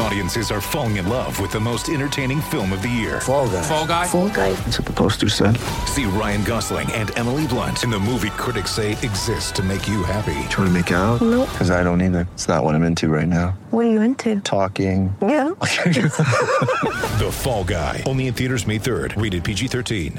Audiences are falling in love with the most entertaining film of the year. Fall guy. Fall guy. Fall guy. That's what the poster said. See Ryan Gosling and Emily Blunt in the movie critics say exists to make you happy. Trying to make it out? Nope. Because I don't either. It's not what I'm into right now. What are you into? Talking. Yeah. The Fall Guy. Only in theaters May 3rd. Rated PG-13.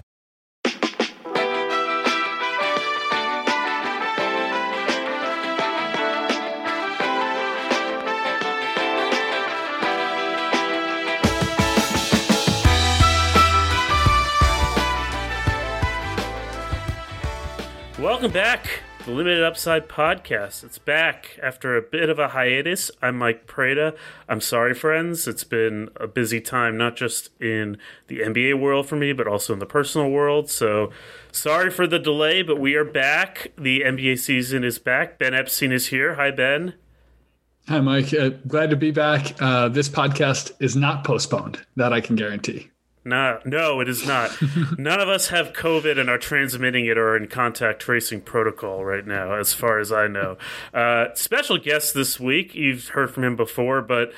Welcome back, the Limited Upside Podcast. It's back after a bit of a hiatus. I'm Mike Prada. I'm sorry, friends. It's been a busy time, not just in the NBA world for me, but also in the personal world. So sorry for the delay, but we are back. The NBA season is back. Ben Epstein is here. Hi, Ben. Hi, Mike. Uh, glad to be back. Uh, this podcast is not postponed. That I can guarantee. No, no, it is not. None of us have COVID and are transmitting it or in contact tracing protocol right now, as far as I know. Uh, special guest this week. You've heard from him before, but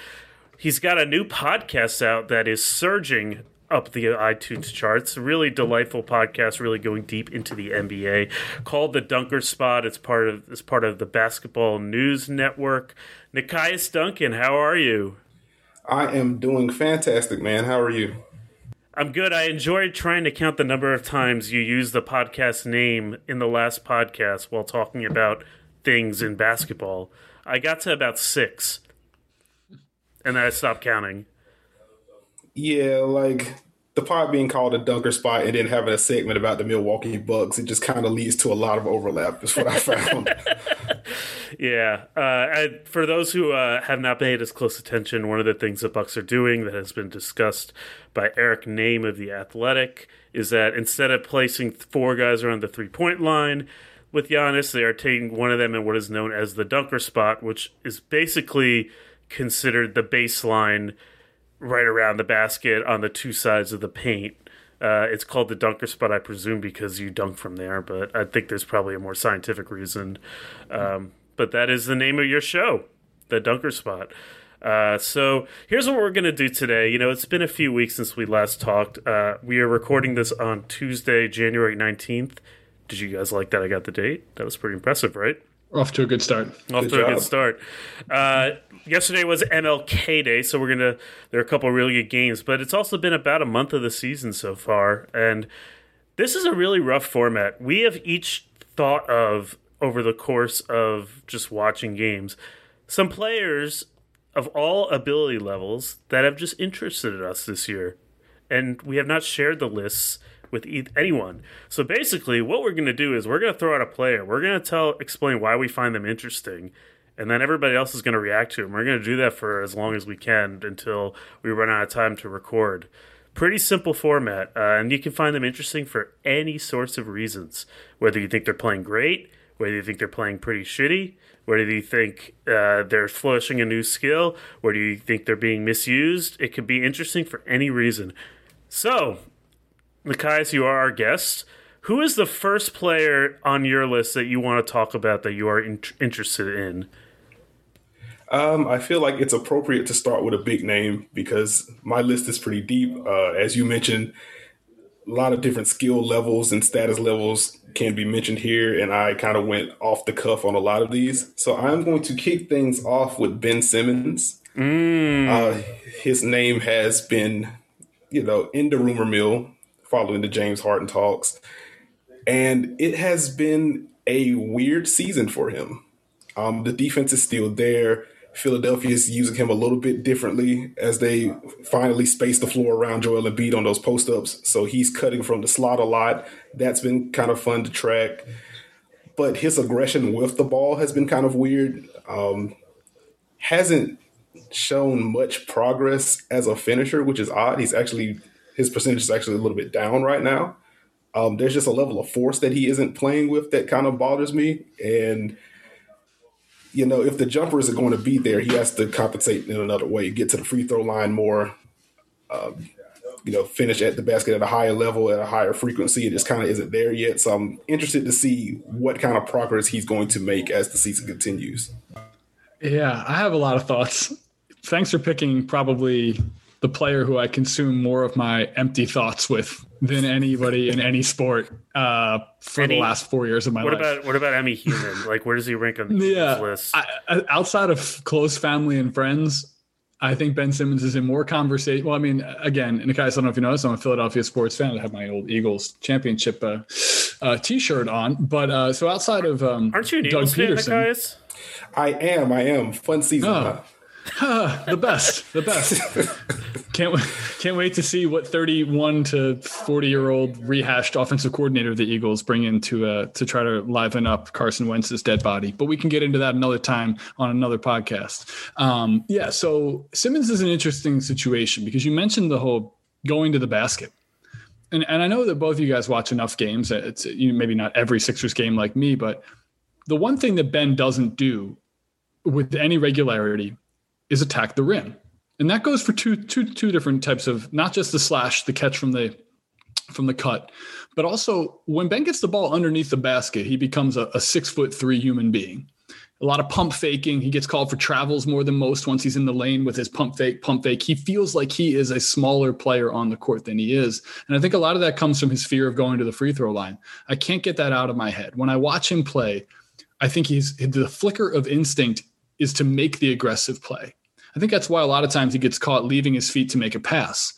he's got a new podcast out that is surging up the iTunes charts. Really delightful podcast, really going deep into the NBA. Called the Dunker Spot. It's part of it's part of the Basketball News Network. Nekias Duncan, how are you? I am doing fantastic, man. How are you? I'm good. I enjoyed trying to count the number of times you used the podcast name in the last podcast while talking about things in basketball. I got to about six, and then I stopped counting. Yeah, like the pod being called a dunker spot and then having a segment about the Milwaukee Bucks, it just kind of leads to a lot of overlap. Is what I found. Yeah. Uh, I, for those who uh, have not paid as close attention, one of the things the Bucks are doing that has been discussed by Eric Nehm of the Athletic is that instead of placing four guys around the three point line with Giannis, they are taking one of them in what is known as the dunker spot, which is basically considered the baseline right around the basket on the two sides of the paint. Uh, it's called the dunker spot, I presume, because you dunk from there, but I think there's probably a more scientific reason. Um, but that is the name of your show, the dunker spot. Uh, so here's what we're going to do today. You know, it's been a few weeks since we last talked. Uh, we are recording this on Tuesday, January 19th. Did you guys like that I got the date? That was pretty impressive, right? Off to a good start. Off Good to a good start. Uh, yesterday was MLK Day, so we're gonna. There are a couple of really good games, but it's also been about a month of the season so far, and this is a really rough format. We have each thought of over the course of just watching games some players of all ability levels that have just interested us this year, and we have not shared the lists with e- anyone. So basically, what we're going to do is we're going to throw out a player. We're going to tell, explain why we find them interesting, and then everybody else is going to react to them. We're going to do that for as long as we can until we run out of time to record. Pretty simple format, uh, and you can find them interesting for any sorts of reasons. Whether you think they're playing great, whether you think they're playing pretty shitty, whether you think uh, they're flourishing a new skill, whether you think they're being misused, it could be interesting for any reason. So, Nekias, you are our guest. Who is the first player on your list that you want to talk about that you are in- interested in? um, I feel like it's appropriate to start with a big name because my list is pretty deep. Uh, as you mentioned, a lot of different skill levels and status levels can be mentioned here, and I kind of went off the cuff on a lot of these. So I'm going to kick things off with Ben Simmons. Uh, his name has been, you know, in the rumor mill following the James Harden talks, and it has been a weird season for him. Um, the defense is still there. Philadelphia is using him a little bit differently as they finally space the floor around Joel Embiid on those post ups. So he's cutting from the slot a lot. That's been kind of fun to track. But his aggression with the ball has been kind of weird. Um, hasn't shown much progress as a finisher, which is odd. He's actually his percentage is actually a little bit down right now. Um, there's just a level of force that he isn't playing with that kind of bothers me. And you know, if the jumper isn't going to be there, he has to compensate in another way, get to the free throw line more. Um, you know, finish at the basket at a higher level, at a higher frequency. It just kind of isn't there yet. So I'm interested to see what kind of progress he's going to make as the season continues. Yeah, I have a lot of thoughts. Thanks for picking probably the player who I consume more of my empty thoughts with than anybody in any sport uh, for Any- the last four years of my life. What life. about what about Emmy Human? Like, where does he rank on yeah, this list? I, I, outside of close family and friends, I think Ben Simmons is in more conversation. Well, I mean, again, and guys, I don't know if you noticed, I'm a Philadelphia sports fan. I have my old Eagles championship uh, uh, T-shirt on. But uh, so outside of um, Aren't you an Doug Eagles fan, Pederson, Nekias? I am, I am. Fun season. Oh. huh? the best, the best. can't wait, can't wait to see what 31 to 40 year old rehashed offensive coordinator of the Eagles bring in to uh, to try to liven up Carson Wentz's dead body. But we can get into that another time on another podcast. Um, yeah, so Simmons is an interesting situation because you mentioned the whole going to the basket. And, and I know that both of you guys watch enough games. It's you know, maybe not every Sixers game like me, but the one thing that Ben doesn't do with any regularity is attack the rim. And that goes for two, two, two different types of not just the slash, the catch from the from the cut, but also when Ben gets the ball underneath the basket, he becomes a, a six foot three human being. A lot of pump faking. He gets called for travels more than most once he's in the lane with his pump fake, pump fake. He feels like he is a smaller player on the court than he is. And I think a lot of that comes from his fear of going to the free throw line. I can't get that out of my head. When I watch him play, I think he's the flicker of instinct is to make the aggressive play. I think that's why a lot of times he gets caught leaving his feet to make a pass,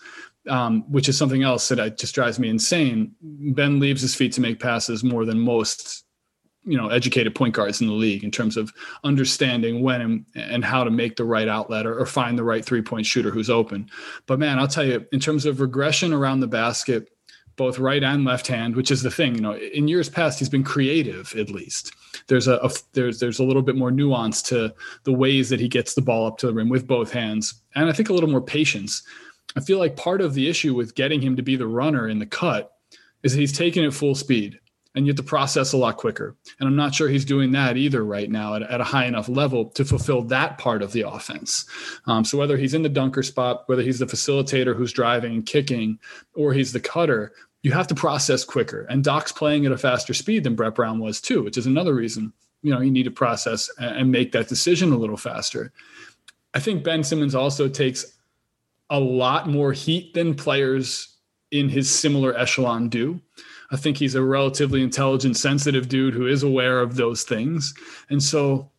um, which is something else that just drives me insane. Ben leaves his feet to make passes more than most, you know, educated point guards in the league in terms of understanding when and, and how to make the right outlet or, or find the right three point shooter who's open. But man, I'll tell you, in terms of regression around the basket, both right and left hand, which is the thing. You know, in years past, he's been creative. At least there's a, a there's there's a little bit more nuance to the ways that he gets the ball up to the rim with both hands, and I think a little more patience. I feel like part of the issue with getting him to be the runner in the cut is he's taking it full speed, and you have to process a lot quicker. And I'm not sure he's doing that either right now at, at a high enough level to fulfill that part of the offense. Um, so whether he's in the dunker spot, whether he's the facilitator who's driving and kicking, or he's the cutter, you have to process quicker. And Doc's playing at a faster speed than Brett Brown was too, which is another reason you know you need to process and make that decision a little faster. I think Ben Simmons also takes a lot more heat than players in his similar echelon do. I think he's a relatively intelligent, sensitive dude who is aware of those things. And so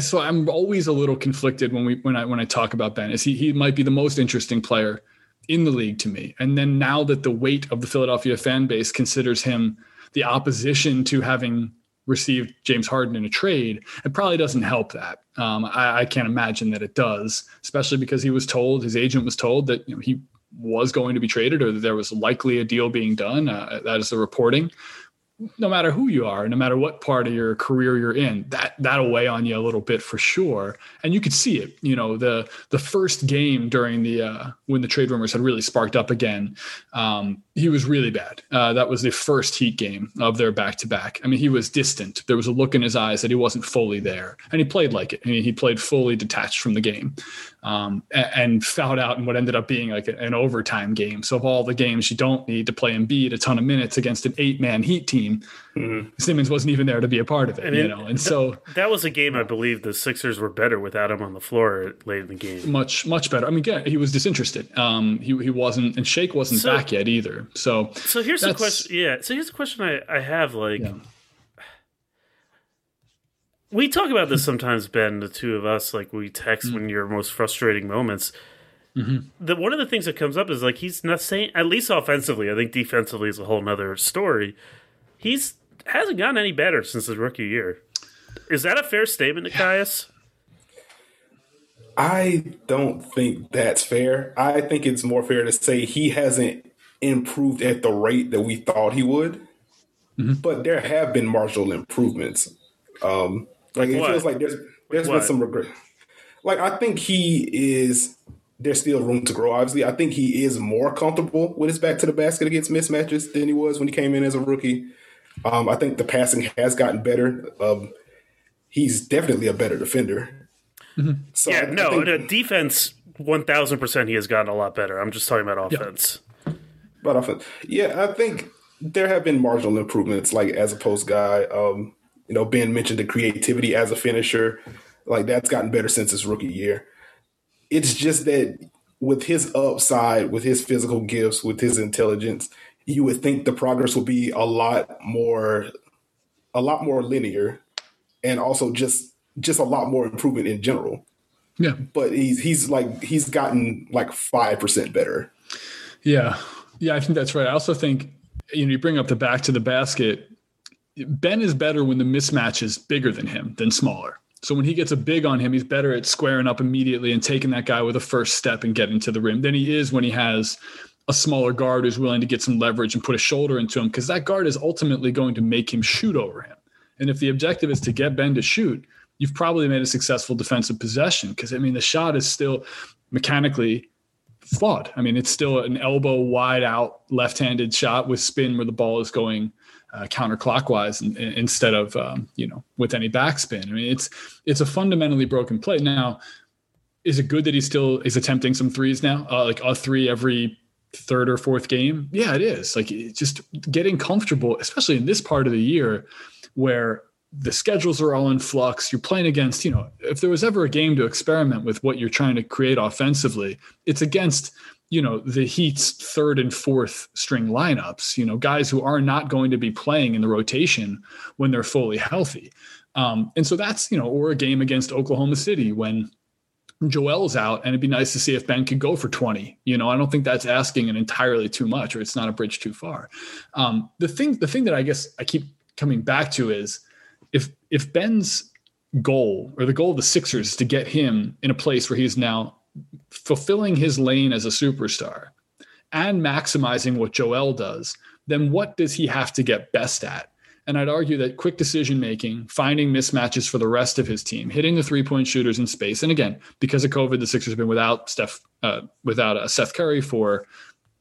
so I'm always a little conflicted when we when I when I talk about Ben. Is he he might be the most interesting player in the league to me. And then now that the weight of the Philadelphia fan base considers him the opposition to having received James Harden in a trade, it probably doesn't help that. Um, I, I can't imagine that it does, especially because he was told, his agent was told that you know, he was going to be traded or that there was likely a deal being done. Uh, that is the reporting. No matter who you are, no matter what part of your career you're in, that that'll weigh on you a little bit for sure. And you could see it. You know, the the first game during the uh, when the trade rumors had really sparked up again, um, he was really bad. Uh, that was the first Heat game of their back to back. I mean, he was distant. There was a look in his eyes that he wasn't fully there, and he played like it. I mean, he played fully detached from the game, um, and fouled out in what ended up being like an overtime game. So of all the games you don't need to play Embiid a ton of minutes against an eight man Heat team, Simmons wasn't even there to be a part of it. And you know, and so. That was a game I believe the Sixers were better without him on the floor late in the game. much much better. I mean, again, he was disinterested. Um, he he wasn't, and Shake wasn't So- back yet either. So So here's the question. Yeah. So here's the question I, I have. Like, Yeah. We talk about this sometimes, Ben. The two of us, like, we text Mm-hmm. when your most frustrating moments. The one of the things that comes up is like he's not saying at least offensively. I think defensively is a whole nother story. He's hasn't gotten any better since his rookie year. Is that a fair statement, Nekias? I don't think that's fair. I think it's more fair to say he hasn't improved at the rate that we thought he would. Mm-hmm. But there have been marginal improvements. Um, like it feels like there's there's what? been some regret. Like I think he is. There's still room to grow. Obviously, I think he is more comfortable with his back to the basket against mismatches than he was when he came in as a rookie. Um, I think the passing has gotten better. Um, he's definitely a better defender. So yeah, I- I no, think- the defense one thousand percent he has gotten a lot better. I'm just talking about offense. But often, yeah, I think there have been marginal improvements. Like as a post guy, um, you know, Ben mentioned the creativity as a finisher. Like that's gotten better since his rookie year. It's just that with his upside, with his physical gifts, with his intelligence, you would think the progress would be a lot more, a lot more linear, and also just just a lot more improvement in general. Yeah, but he's he's like he's gotten like five percent better. Yeah, yeah, I think that's right. I also think you know you bring up the back to the basket. Ben is better when the mismatch is bigger than him than smaller. So when he gets a big on him, he's better at squaring up immediately and taking that guy with a first step and getting to the rim than he is when he has a smaller guard who's willing to get some leverage and put a shoulder into him because that guard is ultimately going to make him shoot over him. And if the objective is to get Ben to shoot, you've probably made a successful defensive possession because I mean the shot is still mechanically flawed. I mean it's still an elbow wide out left-handed shot with spin where the ball is going uh, counterclockwise in, in, instead of um, you know with any backspin. I mean, it's it's a fundamentally broken play. Now, is it good that he still is attempting some threes now, uh, like a three every third or fourth game? Yeah, it is. Like just getting comfortable, especially in this part of the year where the schedules are all in flux. You're playing against, you know, if there was ever a game to experiment with what you're trying to create offensively, it's against you know the Heat's third and fourth string lineups. You know, guys who are not going to be playing in the rotation when they're fully healthy. Um, and so that's you know, or a game against Oklahoma City when Joel's out, and it'd be nice to see if Ben could go for 20. You know, I don't think that's asking an entirely too much, or it's not a bridge too far. Um, the thing, the thing that I guess I keep coming back to is if if Ben's goal or the goal of the Sixers is to get him in a place where he's now fulfilling his lane as a superstar and maximizing what Joel does, then what does he have to get best at? And I'd argue that quick decision making, finding mismatches for the rest of his team, hitting the three point shooters in space. And again, because of COVID, the Sixers have been without Steph, uh, without uh, Seth Curry for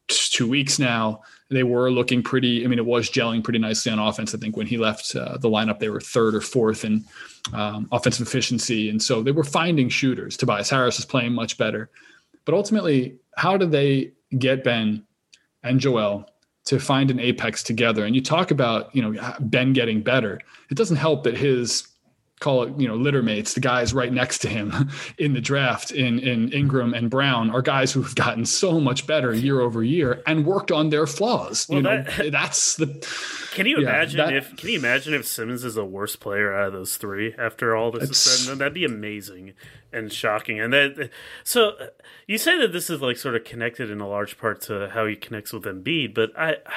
two weeks now. They were looking pretty. I mean, it was gelling pretty nicely on offense. I think when he left uh, the lineup, they were third or fourth in um, offensive efficiency, and so they were finding shooters. Tobias Harris was playing much better, but ultimately, how do they get Ben and Joel to find an apex together? And you talk about you know Ben getting better. It doesn't help that his call it, you know, litter mates, the guys right next to him in the draft in, in Ingram and Brown are guys who've gotten so much better year over year and worked on their flaws. Well, you know, that, that's the. Can you yeah, imagine that, if, can you imagine if Simmons is the worst player out of those three after all this is said? That'd be amazing and shocking. And that, so uh, you say that this is like sort of connected in a large part to how he connects with Embiid, but I, I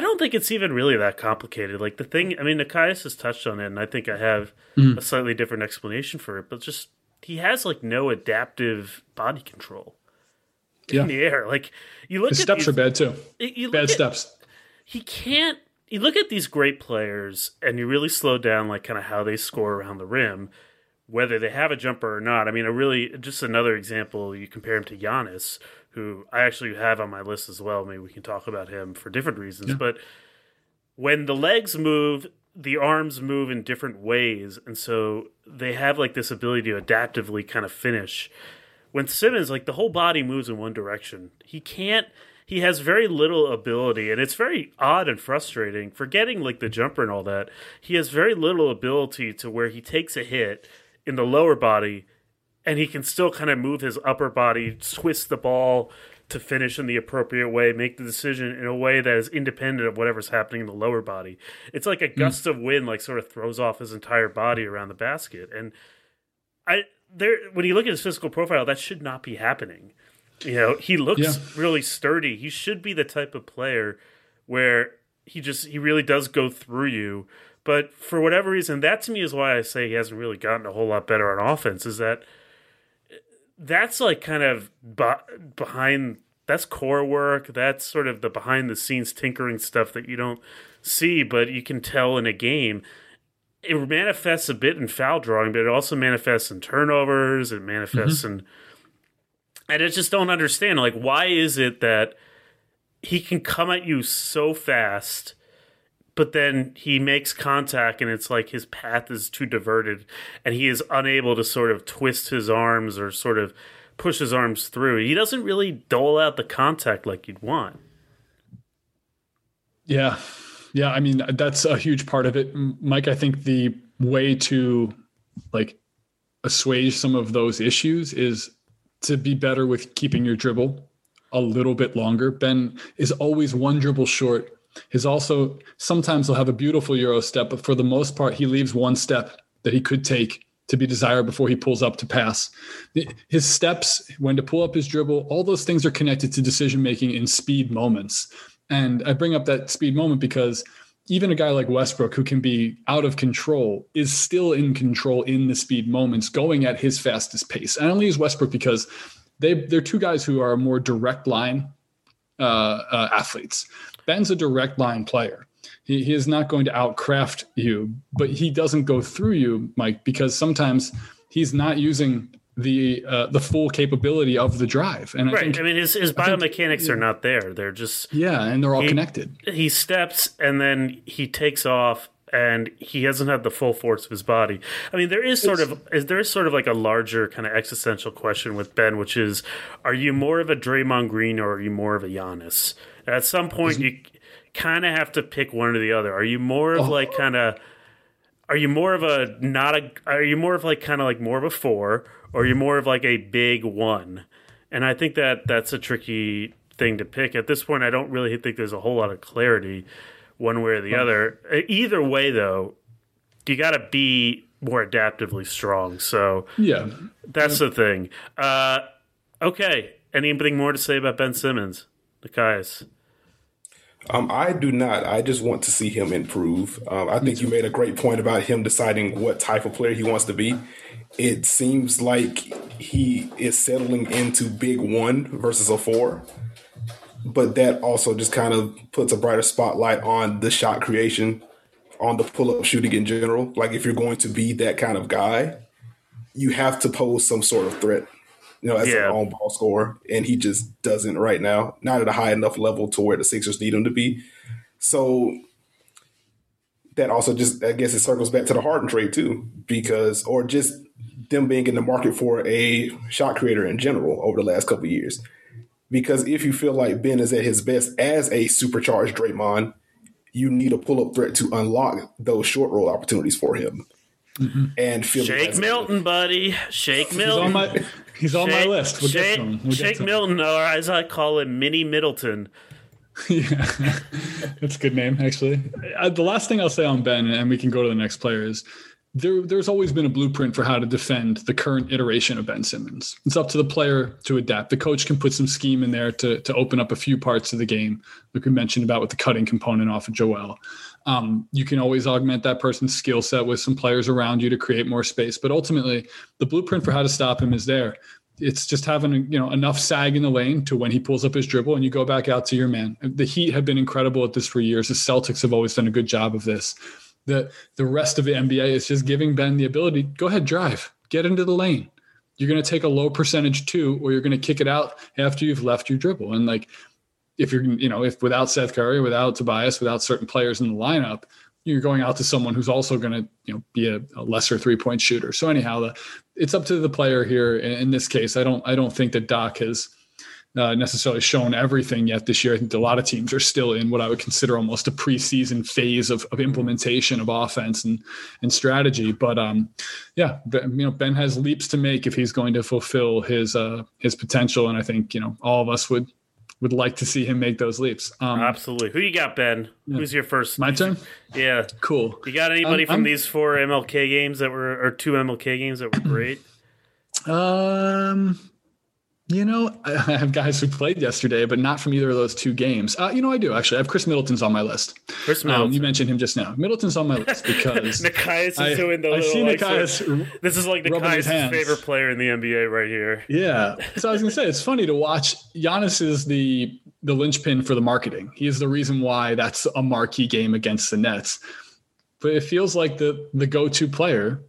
don't think it's even really that complicated. Like the thing, I mean, Nekias has touched on it, and I think I have mm. a slightly different explanation for it. But just he has like no adaptive body control yeah. in the air. Like you look, His at steps these, are bad too. You bad at, steps. He can't. You look at these great players, and you really slow down like kind of how they score around the rim, whether they have a jumper or not. I mean, a really just another example. You compare him to Giannis who I actually have on my list as well. Maybe we can talk about him for different reasons. Yeah. But when the legs move, the arms move in different ways. And so they have like this ability to adaptively kind of finish. When Simmons, like the whole body moves in one direction, he can't. He has very little ability, and it's very odd and frustrating. Forgetting like the jumper and all that, he has very little ability to where he takes a hit in the lower body and he can still kind of move his upper body, twist the ball to finish in the appropriate way, make the decision in a way that is independent of whatever's happening in the lower body. It's like a hmm. gust mm. of wind, like sort of throws off his entire body around the basket. And I there when you look at his physical profile, that should not be happening. You know, he looks yeah. really sturdy. He should be the type of player where he just he really does go through you. But for whatever reason, that to me is why I say he hasn't really gotten a whole lot better on offense. Is that that's like kind of behind that's core work that's sort of the behind the scenes tinkering stuff that you don't see but you can tell in a game it manifests a bit in foul drawing but it also manifests in turnovers it manifests mm-hmm. in and i just don't understand like why is it that he can come at you so fast but then he makes contact and it's like his path is too diverted and he is unable to sort of twist his arms or sort of push his arms through. He doesn't really dole out the contact like you'd want. Yeah. Yeah. I mean, that's a huge part of it. Mike, I think the way to like assuage some of those issues is to be better with keeping your dribble a little bit longer. Ben is always one dribble short. He's also sometimes he'll have a beautiful Euro step, but for the most part, he leaves one step that he could take to be desired before he pulls up to pass. His steps, when to pull up his dribble, all those things are connected to decision making in speed moments. And I bring up that speed moment because even a guy like Westbrook, who can be out of control, is still in control in the speed moments, going at his fastest pace. I only use Westbrook because they they're two guys who are more direct line uh, uh, athletes. Ben's a direct line player. He, he is not going to outcraft you, but he doesn't go through you, Mike, because sometimes he's not using the uh, the full capability of the drive. And I right, think, I mean his his biomechanics think, are not there. They're just yeah, and they're all he, connected. He steps and then he takes off and he hasn't had the full force of his body. I mean, there is sort it's, of is there is sort of like a larger kind of existential question with Ben, which is, are you more of a Draymond Green or are you more of a Giannis? At some point, you kind of have to pick one or the other. Are you more of oh. like kind of are you more of a not a are you more of like kind of like more of a four or are you more of like a big one? And I think that that's a tricky thing to pick at this point. I don't really think there's a whole lot of clarity one way or the other. Either way, though, you got to be more adaptively strong. So yeah, that's the thing. Uh, okay, anything more to say about Ben Simmons, Nekias? Um, I do not. I just want to see him improve. Um, I think you made a great point about him deciding what type of player he wants to be. It seems like he is settling into big one versus a four but that also just kind of puts a brighter spotlight on the shot creation, on the pull up shooting in general. Like if you're going to be that kind of guy, you have to pose some sort of threat, you know, as yeah. an on ball scorer. And he just doesn't right now, not at a high enough level to where the Sixers need him to be. So that also just, I guess it circles back to the Harden trade too, because, or just them being in the market for a shot creator in general over the last couple years because if you feel like Ben is at his best as a supercharged Draymond, you need a pull up threat to unlock those short roll opportunities for him. Mm-hmm. And feel Shake Milton, buddy. Shake Milton. He's on my, he's on Shake, my list. We'll Shake, we'll Shake Milton, or as I call him, Mini Middleton. yeah, that's a good name, actually. Uh, the last thing I'll say on Ben, and we can go to the next player, is there, there's always been a blueprint for how to defend the current iteration of Ben Simmons. It's up to the player to adapt. The coach can put some scheme in there to, to open up a few parts of the game, like we mentioned about with the cutting component off of Joel. Um, you can always augment that person's skill set with some players around you to create more space. But ultimately, the blueprint for how to stop him is there. It's just having you know enough sag in the lane to when he pulls up his dribble and you go back out to your man. The Heat have been incredible at this for years. The Celtics have always done a good job of this the the rest of the NBA is just giving Ben the ability. Go ahead, drive, get into the lane. You're going to take a low percentage two, or you're going to kick it out after you've left your dribble. And like, if you're, you know, if without Seth Curry, without Tobias, without certain players in the lineup, you're going out to someone who's also going to, you know, be a, a lesser three point shooter. So anyhow, the, it's up to the player here. In, in this case, I don't, I don't think that Doc has uh, necessarily shown everything yet this year. I think a lot of teams are still in what I would consider almost a preseason phase of, of implementation of offense and and strategy. But um, yeah, you know Ben has leaps to make if he's going to fulfill his uh, his potential, and I think you know all of us would would like to see him make those leaps. Um, Absolutely. Who you got, Ben? Yeah. Who's your first? My turn. Yeah. Cool. You got anybody um, from I'm, these four MLK games that were or two MLK games that were great? Um, you know, I have guys who played yesterday, but not from either of those two games. Uh, you know, I do actually. I have Khris Middleton's on my list. Khris Middleton. Um, you mentioned him just now. Middleton's on my list because Nekias is doing the I little. See like, Nekias this is like Nekias' favorite player in the NBA right here. Yeah. So I was gonna say it's funny to watch. Giannis is the the linchpin for the marketing. He is the reason why that's a marquee game against the Nets. But it feels like the the go to player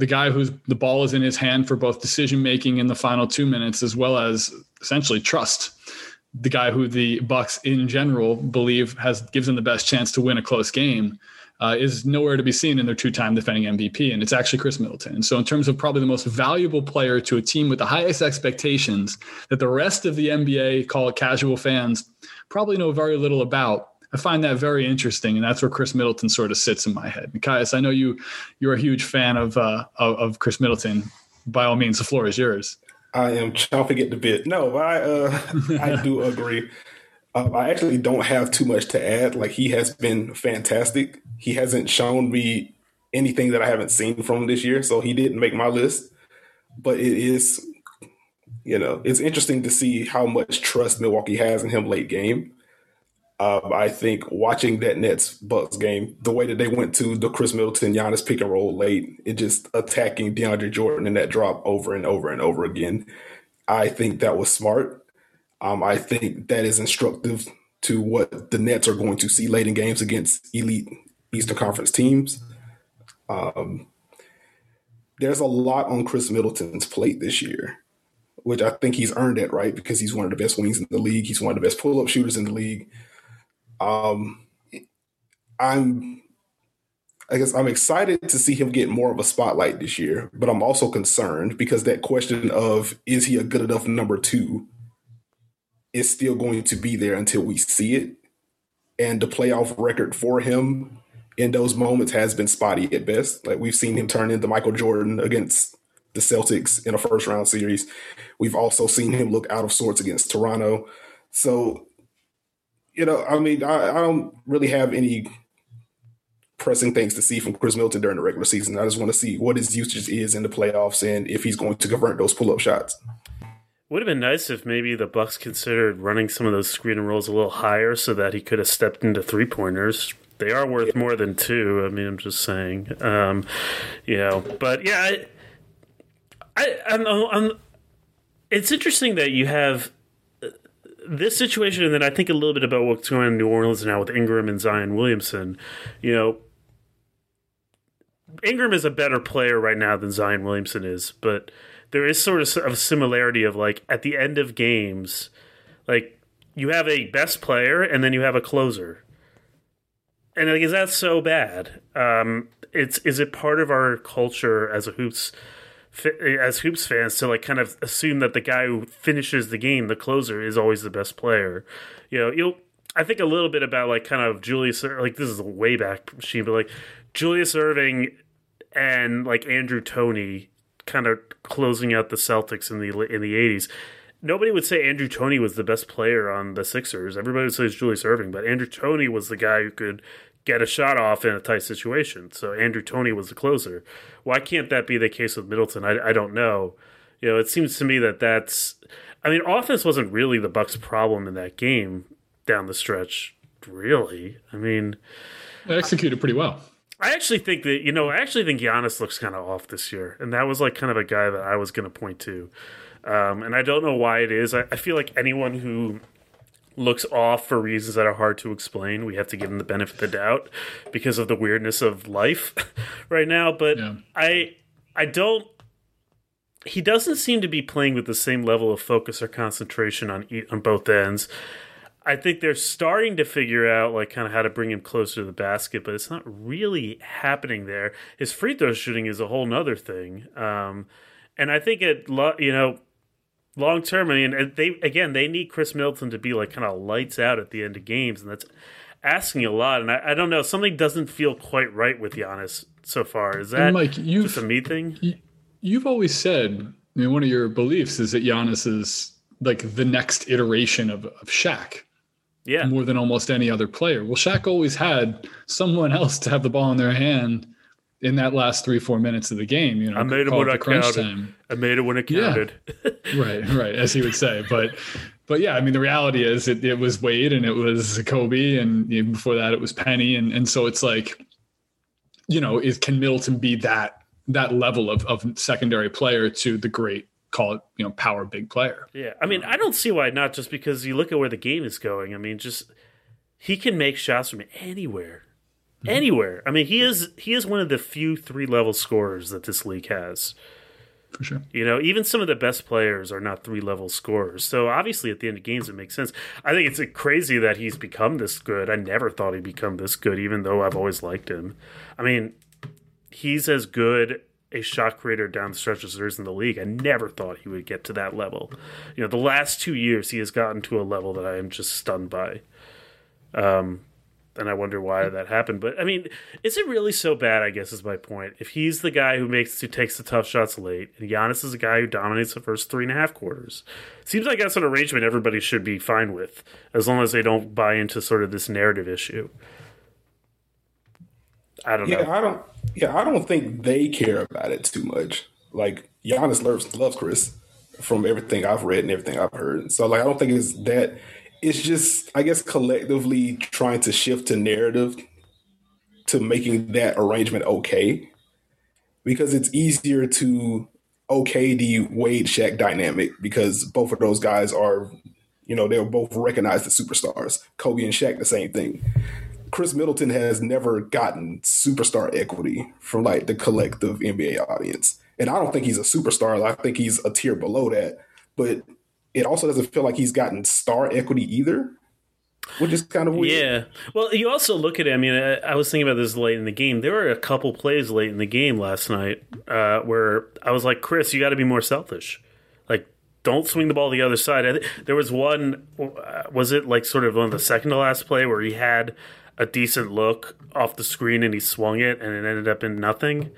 the guy who's the ball is in his hand for both decision making in the final two minutes as well as essentially trust the guy who the bucks in general believe has gives them the best chance to win a close game uh, is nowhere to be seen in their two-time defending MVP, and it's actually Khris Middleton. So, in terms of probably the most valuable player to a team with the highest expectations that the rest of the NBA, call it casual fans, probably know very little about. I find that very interesting, and that's where Khris Middleton sort of sits in my head. Caius, I know you you're a huge fan of, uh, of of Khris Middleton. By all means, the floor is yours. I am chomping at the bit. No, but I uh, I do agree. Uh, I actually don't have too much to add. Like he has been fantastic. He hasn't shown me anything that I haven't seen from this year, so he didn't make my list. But it is, you know, it's interesting to see how much trust Milwaukee has in him late game. I think watching that Nets Bucks game, the way that they went to the Khris Middleton Giannis pick and roll late, it just attacking DeAndre Jordan in that drop over and over and over again. I think that was smart. Um, I think that is instructive to what the Nets are going to see late in games against elite Eastern Conference teams. Um, there's a lot on Khris Middleton's plate this year, which I think he's earned it, right? Because he's one of the best wings in the league. He's one of the best pull up shooters in the league. Um, I'm, I guess I'm excited to see him get more of a spotlight this year, but I'm also concerned because that question of is he a good enough number two is still going to be there until we see it. And the playoff record for him in those moments has been spotty at best. Like we've seen him turn into Michael Jordan against the Celtics in a first round series. We've also seen him look out of sorts against Toronto. So, you know, I mean, I, I don't really have any pressing things to see from Chris Milton during the regular season. I just want to see what his usage is in the playoffs and if he's going to convert those pull up shots. Would have been nice if maybe the Bucks considered running some of those screen and rolls a little higher so that he could have stepped into three pointers. They are worth more than two. I mean, I'm just saying, um, you know. But yeah, I, I, I'm, I'm, it's interesting that you have this situation, and then I think a little bit about what's going on in New Orleans now with Ingram and Zion Williamson. You know, Ingram is a better player right now than Zion Williamson is, but there is sort of a similarity of like at the end of games, like you have a best player and then you have a closer. And like, is that so bad? Um, it's is it part of our culture as a hoops as hoops fans to like kind of assume that the guy who finishes the game, the closer, is always the best player? You know, you'll. I think a little bit about like kind of Julius, like this is a way back machine, but like Julius Erving and like Andrew Toney kind of closing out the Celtics in the in the eighties. Nobody would say Andrew Toney was the best player on the Sixers. Everybody would say it's Julius Erving, but Andrew Toney was the guy who could get a shot off in a tight situation. So Andrew Toney was the closer. Why can't that be the case with Middleton? I, I don't know. You know, it seems to me that that's. I mean, offense wasn't really the Bucks' problem in that game down the stretch. Really, I mean, they executed pretty well. I actually think that you know, I actually think Giannis looks kind of off this year, and that was like kind of a guy that I was going to point to. Um, and I don't know why it is. I, I, feel like anyone who looks off for reasons that are hard to explain, we have to give him the benefit of the doubt because of the weirdness of life right now. But yeah. I, I don't. He doesn't seem to be playing with the same level of focus or concentration on on both ends. I think they're starting to figure out like kind of how to bring him closer to the basket, but it's not really happening there. His free throw shooting is a whole nother thing, um, and I think it you know long term. I mean, they again they need Khris Middleton to be like kind of lights out at the end of games, and that's asking a lot. And I, I don't know, something doesn't feel quite right with Giannis so far. Is that Mike, just a me thing? You've always said I mean, one of your beliefs is that Giannis is like the next iteration of of Shaq yeah. more than almost any other player. Well, Shaq always had someone else to have the ball in their hand in that last three, four minutes of the game. You know, I made it when I counted. Time. I made it when it counted. Yeah. right, right, as he would say. But but yeah, I mean the reality is it, it was Wade and it was Kobe and even before that it was Penny and and so it's like, you know, is can Middleton be that that level of, of secondary player to the great call it you know power big player. Yeah, I mean I don't see why not. Just because you look at where the game is going. I mean, just he can make shots from anywhere, anywhere. I mean he is he is one of the few three level scorers that this league has. For sure. You know, even some of the best players are not three level scorers. So obviously, at the end of games, it makes sense. I think it's crazy that he's become this good. I never thought he'd become this good, even though I've always liked him. I mean, he's as good a shot creator down the stretch as there is in the league. I never thought he would get to that level. You know, the last two years, he has gotten to a level that I am just stunned by. Um, and I wonder why mm. that happened. But I mean, is it really so bad? I guess is my point. If he's the guy who makes who takes the tough shots late, and Giannis is the guy who dominates the first three and a half quarters, seems like that's an arrangement everybody should be fine with, as long as they don't buy into sort of this narrative issue. I don't Yeah, know. I don't. Yeah, I don't think they care about it too much. Like Giannis loves loves Khris from everything I've read and everything I've heard. So like, I don't think it's that. It's just, I guess, collectively trying to shift to narrative to making that arrangement okay, because it's easier to okay the Wade Shaq dynamic because both of those guys are, you know, they're both recognized as superstars. Kobe and Shaq, the same thing. Khris Middleton has never gotten superstar equity from like the collective NBA audience. And I don't think he's a superstar. I think he's a tier below that. But it also doesn't feel like he's gotten star equity either, which is kind of weird. Yeah. Well, you also look at it. I mean, I, I was thinking about this late in the game. There were a couple plays late in the game last night uh, where I was like, Khris, you got to be more selfish. Like, don't swing the ball the other side. I, there was one, uh, was it like sort of on the second to last play where he had a decent look off the screen and he swung it and it ended up in nothing?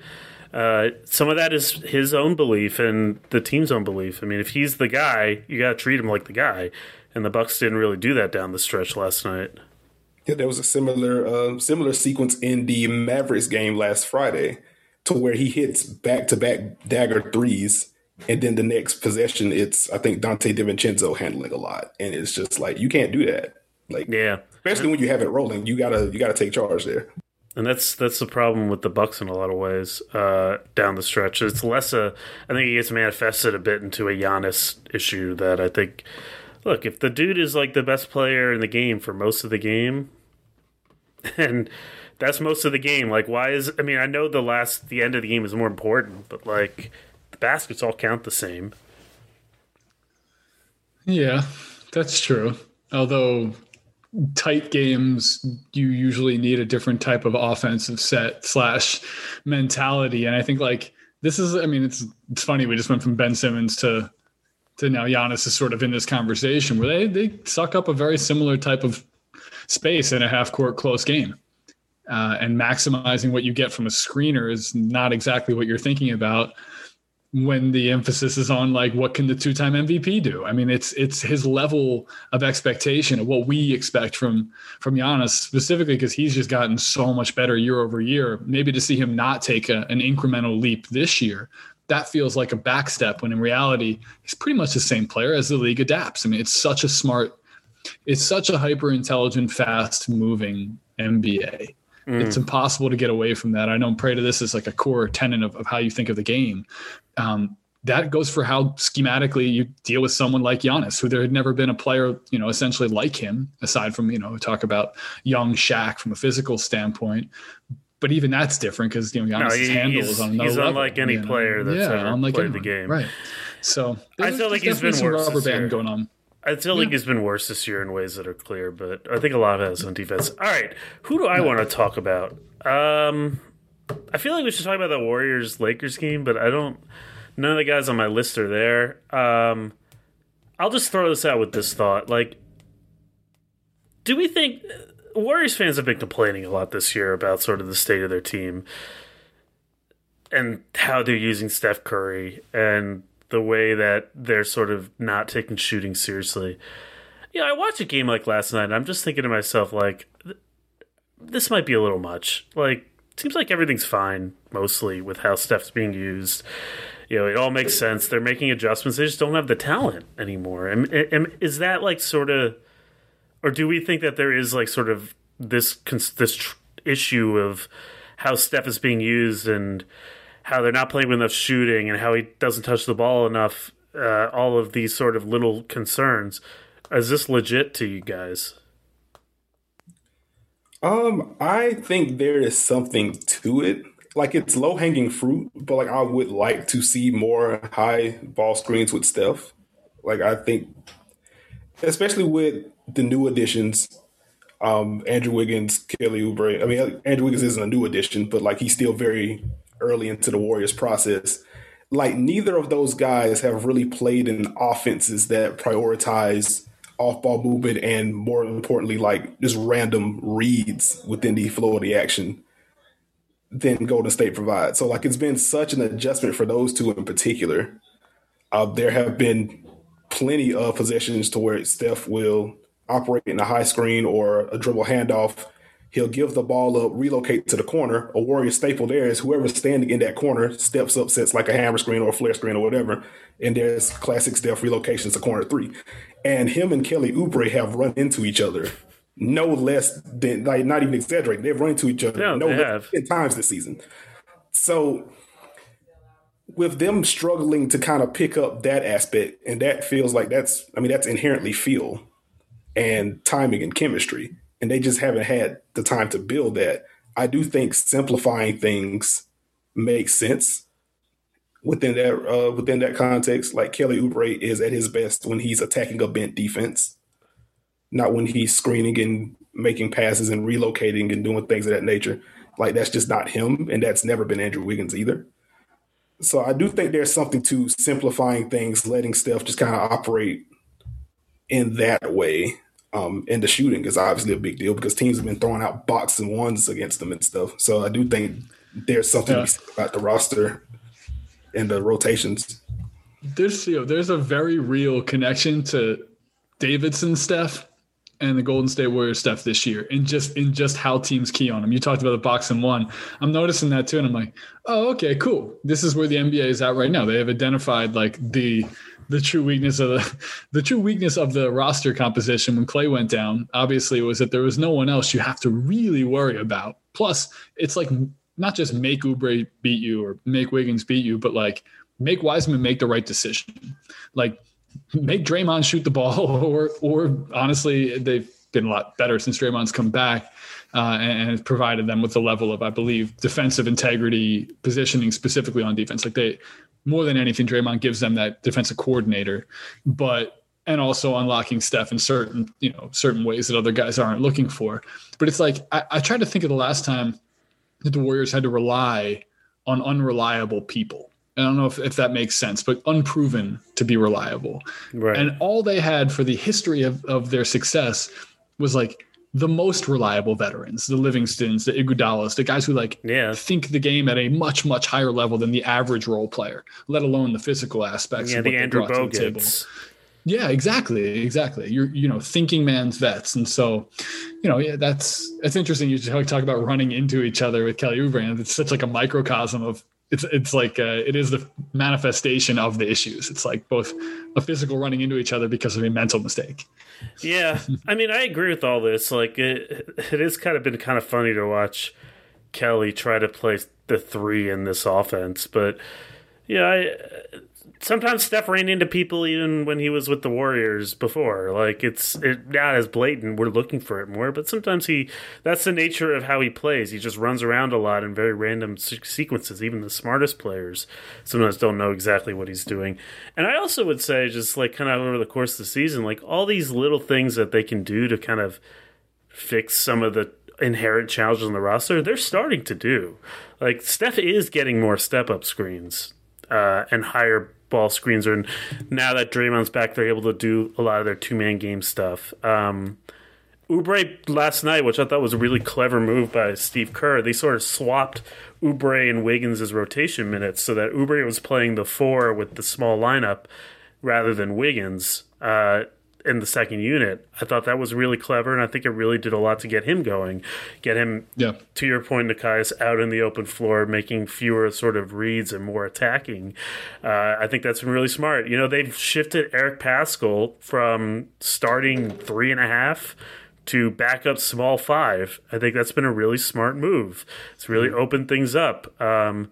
Uh, some of that is his own belief and the team's own belief. I mean, if he's the guy, you got to treat him like the guy. And the Bucks didn't really do that down the stretch last night. Yeah, there was a similar uh, similar sequence in the Mavericks game last Friday, to where he hits back to back dagger threes, and then the next possession, it's I think Donte DiVincenzo handling a lot, and it's just like you can't do that. Like, Yeah. especially when you have it rolling, you gotta you gotta take charge there. And that's that's the problem with the Bucks in a lot of ways uh, down the stretch. It's less a I think it gets manifested a bit into a Giannis issue that I think. Look, if the dude is like the best player in the game for most of the game, and that's most of the game, like why is I mean I know the last the end of the game is more important, but like the baskets all count the same. Yeah, that's true. Although tight games, you usually need a different type of offensive set slash mentality. And I think like this is, I mean, it's it's funny. We just went from Ben Simmons to to now Giannis is sort of in this conversation where they they suck up a very similar type of space in a half court close game. Uh, and maximizing what you get from a screener is not exactly what you're thinking about when the emphasis is on like what can the two-time MVP do? I mean, it's it's his level of expectation of what we expect from from Giannis specifically because he's just gotten so much better year over year. Maybe to see him not take a, an incremental leap this year, that feels like a backstep when in reality he's pretty much the same player as the league adapts. I mean, it's such a smart, it's such a hyper intelligent, fast moving NBA. It's impossible to get away from that. I know Prada this is like a core tenet of, of how you think of the game. Um, that goes for how schematically you deal with someone like Giannis, who there had never been a player, you know, essentially like him, aside from, you know, talk about young Shaq from a physical standpoint. But even that's different because, you know, Giannis' he- handle is on another he's level, He's unlike any you know? player that's ever played the game. Right. So I feel like he's been some worse rubber year. band going on. I feel like he's been worse this year in ways that are clear, but I think a lot of it is on defense. All right, who do I want to talk about? Um, I feel like we should talk about the Warriors Lakers game, but I don't. None of the guys on my list are there. Um, I'll just throw this out with this thought: like, do we think Warriors fans have been complaining a lot this year about sort of the state of their team and how they're using Steph Curry and the way that they're sort of not taking shooting seriously. Yeah, I watched a game like last night and I'm just thinking to myself like this might be a little much. Like seems like everything's fine mostly with how Steph's being used. You know, it all makes sense. They're making adjustments. They just don't have the talent anymore. And, and is that like sort of or do we think that there is like sort of this this issue of how Steph is being used and how they're not playing with enough shooting and how he doesn't touch the ball enough? Uh, all of these sort of little concerns. Is this legit to you guys? Um, I think there is something to it. like it's low hanging fruit, but like I would like to see more high ball screens with Steph. Like I think, especially with the new additions, um, Andrew Wiggins, Kelly Oubre. I mean, Andrew Wiggins isn't a new addition, but like he's still very early into the Warriors process. Like neither of those guys have really played in offenses that prioritize off ball movement and more importantly, like just random reads within the flow of the action than Golden State provides. So like it's been such an adjustment for those two in particular. Uh, there have been plenty of possessions to where Steph will operate in a high screen or a dribble handoff. He'll give the ball up, relocate to the corner. A Warrior staple there is whoever's standing in that corner steps up, sets like a hammer screen or a flare screen or whatever. And there's classic Steph relocations to corner three. And him and Kelly Oubre have run into each other no less than like not even exaggerating. They've run into each other No, no less have. than 10 times this season. So with them struggling to kind of pick up that aspect, and that feels like that's I mean, that's inherently feel and timing and chemistry. And they just haven't had the time to build that. I do think simplifying things makes sense within that uh, within that context. Like Kelly Oubre is at his best when he's attacking a bent defense not when he's screening and making passes and relocating and doing things of that nature. Like that's just not him, and that's never been Andrew Wiggins either. So I do think there's something to simplifying things, letting Steph just kind of operate in that way. Um, and the shooting is obviously a big deal because teams have been throwing out box and ones against them and stuff. So I do think there's something Yeah. to be said about the roster and the rotations. There's you know, there's a very real connection to Davidson Steph and the Golden State Warriors Steph this year, and just in just how teams key on them. You talked about the box and one. I'm noticing that too, and I'm like, oh, okay, cool. This is where the NBA is at right now. They have identified like the the true weakness of the the true weakness of the roster composition when Klay went down. Obviously, was that there was no one else you have to really worry about. Plus, it's like not just make Oubre beat you or make Wiggins beat you, but like make Wiseman make the right decision. Like make Draymond shoot the ball, or or honestly, they've been a lot better since Draymond's come back. Uh, and, has provided them with the level of, I believe, defensive integrity, positioning specifically on defense. Like they, more than anything, Draymond gives them that defensive coordinator, but and also unlocking Steph in certain, you know, certain ways that other guys aren't looking for. But it's like I, I tried to think of the last time that the Warriors had to rely on unreliable people. I don't know if, if that makes sense, but unproven to be reliable. Right. And all they had for the history of, of their success was like the most reliable veterans, the Livingstons, the Iguodalas, the guys who like Yeah. think the game at a much, much higher level than the average role player, let alone the physical aspects. yeah, of the Andrew brought to the table. Bogut's. Yeah, exactly, exactly. You're you know thinking man's vets, and so you know yeah, that's that's interesting. You talk talk about running into each other with Kelly Oubre, and it's such like a microcosm of it's it's like uh, it is the manifestation of the issues. It's like both a physical running into each other because of a mental mistake. Yeah, I mean, I agree with all this. Like, it it has kind of been kind of funny to watch Kelly try to play the three in this offense, but yeah, I, sometimes Steph ran into people even when he was with the Warriors before. Like, it's it, not as blatant. We're looking for it more, but sometimes he that's the nature of how he plays. He just runs around a lot in very random se- sequences. Even the smartest players sometimes don't know exactly what he's doing. And I also would say, just like kind of over the course of the season, like all these little things that they can do to kind of fix some of the inherent challenges on the roster, they're starting to do. Like Steph is getting more step up screens uh, and higher ball screens, and now that Draymond's back, they're able to do a lot of their two man game stuff. Um, Oubre last night, which I thought was a really clever move by Steve Kerr, they sort of swapped Oubre and Wiggins' rotation minutes so that Oubre was playing the four with the small lineup rather than Wiggins uh, in the second unit. I thought that was really clever, and I think it really did a lot to get him going, get him Yeah. to your point, Nekias, out in the open floor, making fewer sort of reads and more attacking. Uh, I think that's been really smart. You know, they've shifted Eric Paschall from starting three and a half to backup small five. I think that's been a really smart move. It's really opened things up. Um,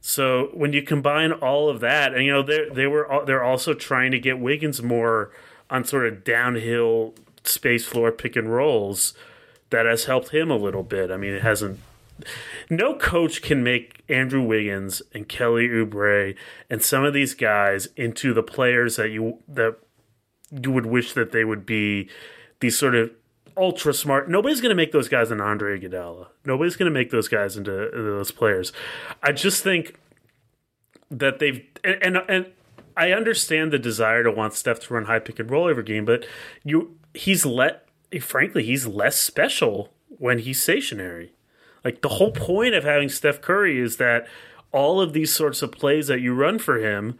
so when you combine all of that, and you know they they were they're also trying to get Wiggins more on sort of downhill space floor pick and rolls. That has helped him a little bit. I mean, it hasn't no coach can make Andrew Wiggins and Kelly Oubre and some of these guys into the players that you that you would wish that they would be these sort of ultra smart. Nobody's going to make those guys an Andre Iguodala. Nobody's going to make those guys into, into, those players. I just think that they've and, and, and I understand the desire to want Steph to run high pick and roll every game, but you he's let frankly he's less special when he's stationary. Like the whole point of having Steph Curry is that all of these sorts of plays that you run for him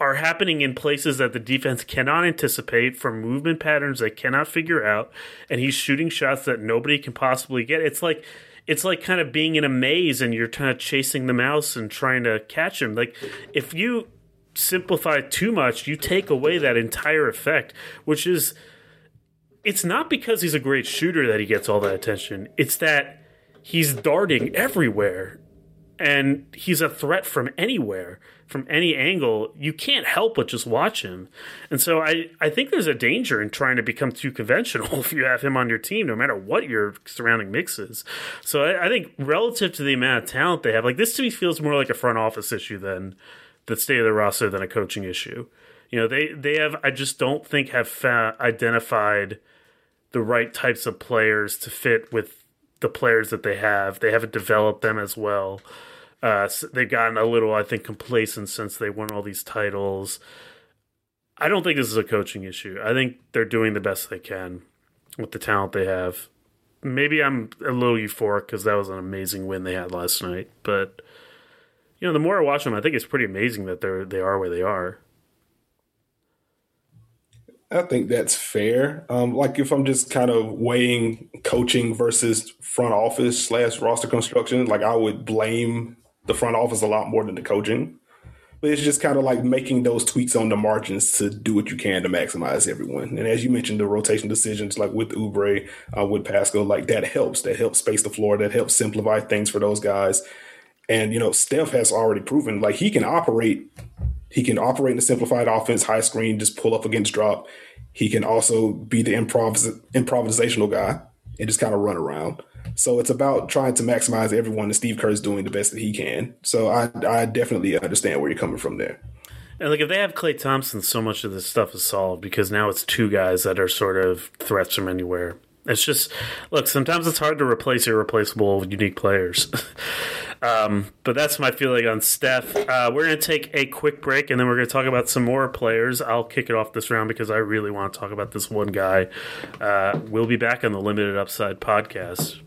are happening in places that the defense cannot anticipate from movement patterns they cannot figure out and he's shooting shots that nobody can possibly get it's like it's like kind of being in a maze and you're kind of chasing the mouse and trying to catch him like if you simplify too much you take away that entire effect which is it's not because he's a great shooter that he gets all that attention it's that he's darting everywhere and he's a threat from anywhere from any angle, you can't help but just watch him. And so I, I think there's a danger in trying to become too conventional if you have him on your team, no matter what your surrounding mix is. So I, I think relative to the amount of talent they have, like this to me feels more like a front office issue than the state of the roster than a coaching issue. You know, they, they have, I just don't think have identified the right types of players to fit with the players that they have. They haven't developed them as well. Uh, they've gotten a little, I think, complacent since they won all these titles. I don't think this is a coaching issue. I think they're doing the best they can with the talent they have. Maybe I'm a little euphoric because that was an amazing win they had last night. But you know, the more I watch them, I think it's pretty amazing that they're they are where they are. I think that's fair. Um, like if I'm just kind of weighing coaching versus front office slash roster construction, like I would blame the front office a lot more than the coaching. But it's just kind of like making those tweaks on the margins to do what you can to maximize everyone. And as you mentioned, the rotation decisions, like with Oubre, uh, with Paschall, like that helps. That helps space the floor. That helps simplify things for those guys. And you know, Steph has already proven like he can operate. He can operate in a simplified offense, high screen, just pull up against drop. He can also be the improvis- improvisational guy and just kind of run around. So it's about trying to maximize everyone, and Steve Kerr is doing the best that he can. So I, I definitely understand where you're coming from there. And like if they have Klay Thompson, so much of this stuff is solved because now it's two guys that are sort of threats from anywhere. It's just look. Sometimes it's hard to replace irreplaceable, unique players. um, but that's my feeling on Steph. Uh, we're going to take a quick break, and then we're going to talk about some more players. I'll kick it off this round because I really want to talk about this one guy. Uh, we'll be back on the Limited Upside podcast.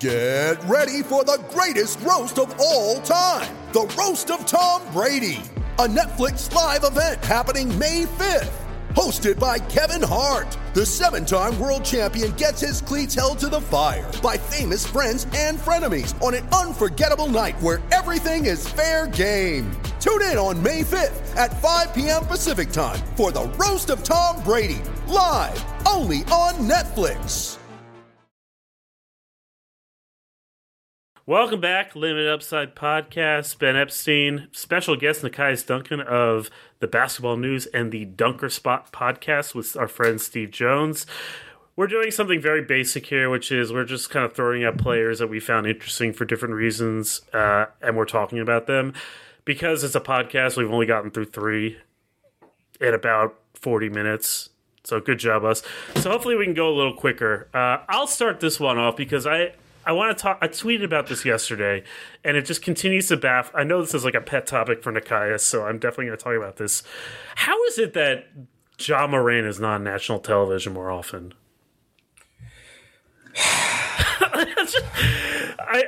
Get ready for the greatest roast of all time the Roast of Tom Brady, a Netflix live event happening May 5th. Hosted by Kevin Hart, the seven time world champion gets his cleats held to the fire by famous friends and frenemies on an unforgettable night where everything is fair game. Tune in on May 5th at 5 p.m. Pacific time for the Roast of Tom Brady, live only on Netflix. Welcome back, Limited Upside Podcast. Ben Epstein, special guest Nekias Duncan of the Basketball News and the Dunker Spot podcast with our friend Steve Jones. We're doing something very basic here, which is we're just kind of throwing out players that we found interesting for different reasons, uh, and we're talking about them. Because it's a podcast, we've only gotten through three in about 40 minutes. So good job, us. So hopefully we can go a little quicker. Uh, I'll start this one off because I I want to talk. I tweeted about this yesterday, and it just continues to baffle. I know this is like a pet topic for Nekias, so I'm definitely going to talk about this. How is it that Ja Morant is not on national television more often? I,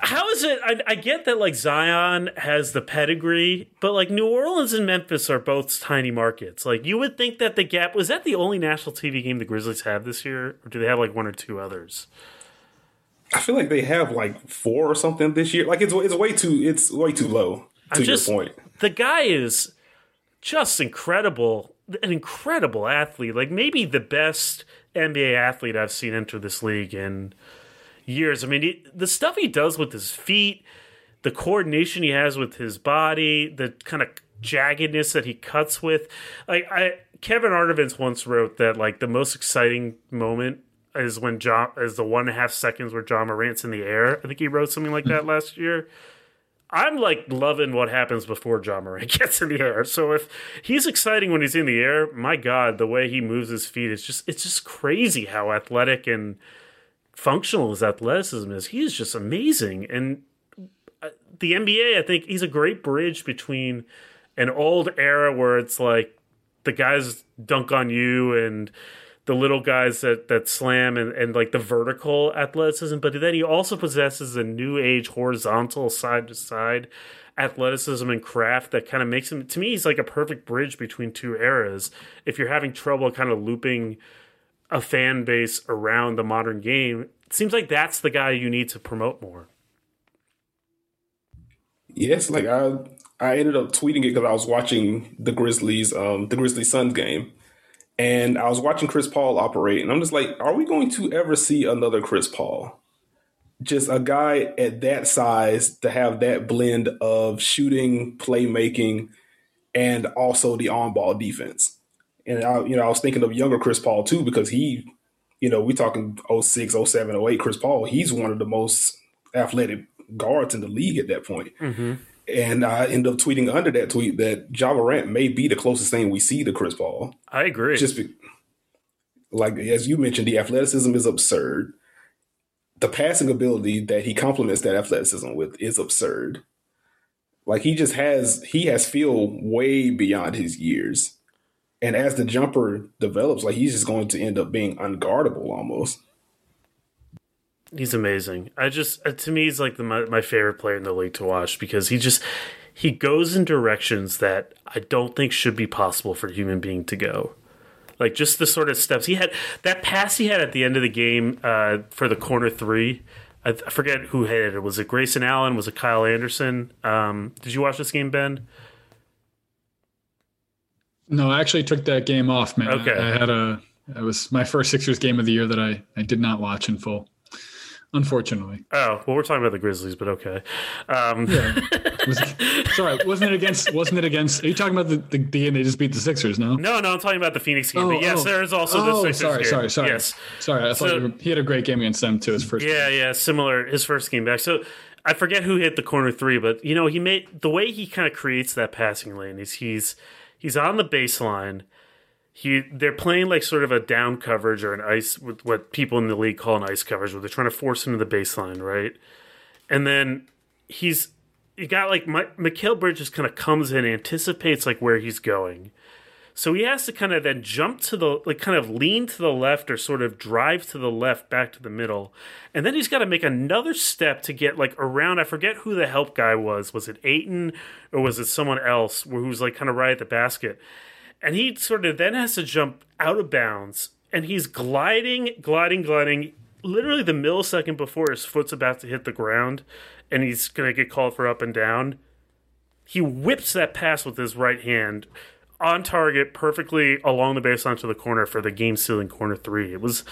how is it? I, I, get that like Zion has the pedigree, but like New Orleans and Memphis are both tiny markets. Like you would think that the gap was that the only national TV game the Grizzlies have this year, or do they have like one or two others? I feel like they have like four or something this year. Like it's it's way too it's way too low. To just, your point, the guy is just incredible, an incredible athlete. Like maybe the best NBA athlete I've seen enter this league in years. I mean, he, the stuff he does with his feet, the coordination he has with his body, the kind of jaggedness that he cuts with. Like I, Kevin Arnovitz once wrote that like the most exciting moment is when John is the one and a half seconds where Ja Morant's in the air. I think he wrote something like that last year. I'm like loving what happens before John Morant gets in the air. So if he's exciting when he's in the air, my God, the way he moves his feet is just it's just crazy how athletic and functional his athleticism is. He is just amazing. And uh, the NBA, I think he's a great bridge between an old era where it's like the guys dunk on you and the little guys that that slam and, and like the vertical athleticism, but then he also possesses a new age horizontal side to side athleticism and craft that kind of makes him to me he's like a perfect bridge between two eras. If you're having trouble kind of looping a fan base around the modern game, it seems like that's the guy you need to promote more. Yes, like I I ended up tweeting it because I was watching the Grizzlies um the Grizzlies Suns game and I was watching Chris Paul operate, and I'm just like, are we going to ever see another Chris Paul? Just a guy at that size to have that blend of shooting, playmaking, and also the on-ball defense. And I, you know, I was thinking of younger Chris Paul too because he, you know, we talking 06, 07, 08 Chris Paul. He's one of the most athletic guards in the league at that point. Mm-hmm. And I end up tweeting under that tweet that Ja Morant may be the closest thing we see to Chris Paul. I agree. Just be, like as you mentioned, the athleticism is absurd. The passing ability that he complements that athleticism with is absurd. Like he just has he has feel way beyond his years. And as the jumper develops, like he's just going to end up being unguardable almost. He's amazing. I just uh, to me he's like the, my, my favorite player in the league to watch because he just he goes in directions that I don't think should be possible for a human being to go. Like just the sort of steps he had that pass he had at the end of the game uh, for the corner three. I, I, forget who hit it. Was it Grayson Allen? Was it Kyle Anderson? Um, did you watch this game, Ben? No, I actually took that game off, man. Okay. I, I had a it was my first Sixers game of the year that I, I did not watch in full unfortunately. Oh well, we're talking about the Grizzlies, but okay. Um. Yeah. Was, sorry, wasn't it against? Wasn't it against? Are you talking about the, the, the game they just beat the Sixers? No. No, no, I'm talking about the Phoenix game. Oh, but yes, oh. there is also oh, the Sixers. Sorry, game. sorry, sorry. Yes, sorry. I thought so, were, he had a great game against them too. His first. Yeah, game. yeah, similar. His first game back. So. I forget who hit the corner three, but you know he made the way he kind of creates that passing lane is he's he's on the baseline, he they're playing like sort of a down coverage or an ice with what people in the league call an ice coverage where they're trying to force him to the baseline, right? And then he's you got like my, Mikal Bridges kind of comes in, anticipates like where he's going. So he has to kind of then jump to the like kind of lean to the left or sort of drive to the left back to the middle. And then he's got to make another step to get like around I forget who the help guy was. Was it Ayton or was it someone else who's like kind of right at the basket? And he sort of then has to jump out of bounds and he's gliding gliding gliding literally the millisecond before his foot's about to hit the ground and he's going to get called for up and down. He whips that pass with his right hand on target perfectly along the baseline to the corner for the game sealing corner three. It was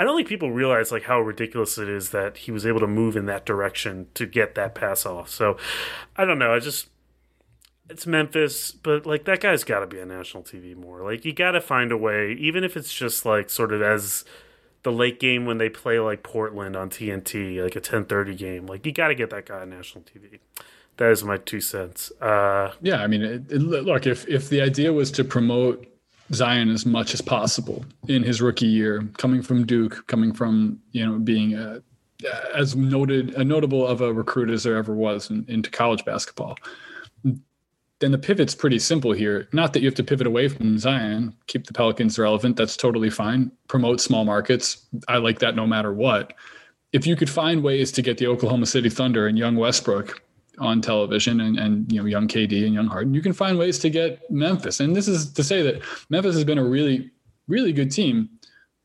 i don't think people realize like how ridiculous it is that he was able to move in that direction to get that pass off. So i don't know i just it's Memphis, but like that guy's got to be on national TV more. Like you got to find a way, even if it's just like sort of as the late game when they play like Portland on TNT, like a ten thirty game. Like you got to get that guy on national TV. That is my two cents. Uh, yeah, I mean, it, it, look if if the idea was to promote Zion as much as possible in his rookie year, coming from Duke, coming from you know being a, as noted a notable of a recruit as there ever was in, into college basketball then the pivot's pretty simple here. Not that you have to pivot away from Zion, keep the Pelicans relevant. That's totally fine. Promote small markets. I like that no matter what. If you could find ways to get the Oklahoma City Thunder and young Westbrook on television and, and you know young KD and young Harden, you can find ways to get Memphis. And this is to say that Memphis has been a really, really good team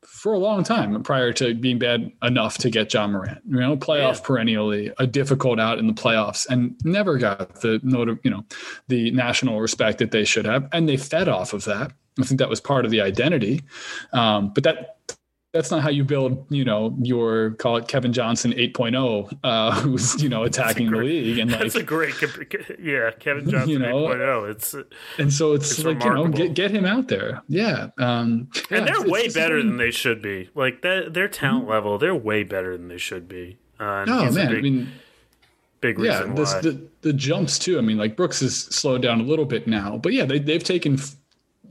for a long time prior to being bad enough to get Ja Morant. You know, playoff yeah. perennially a difficult out in the playoffs and never got the note you know the national respect that they should have, and they fed off of that. I think that was part of the identity, um, but that that's not how you build, you know, your call it Kevin Johnson 8.0, uh, who's you know attacking the league and like That's a great, yeah, Kevin Johnson You know, 8.0. It's and so it's, It's like you know get get him out there, yeah. Um, yeah, and they're it's- way it's- better than they should be. Like that, their talent level, they're way better than they should be. Uh, Oh man, big, I mean, big yeah, this, why. the the jumps too. I mean, like Brooks has slowed down a little bit now, but yeah, they they've taken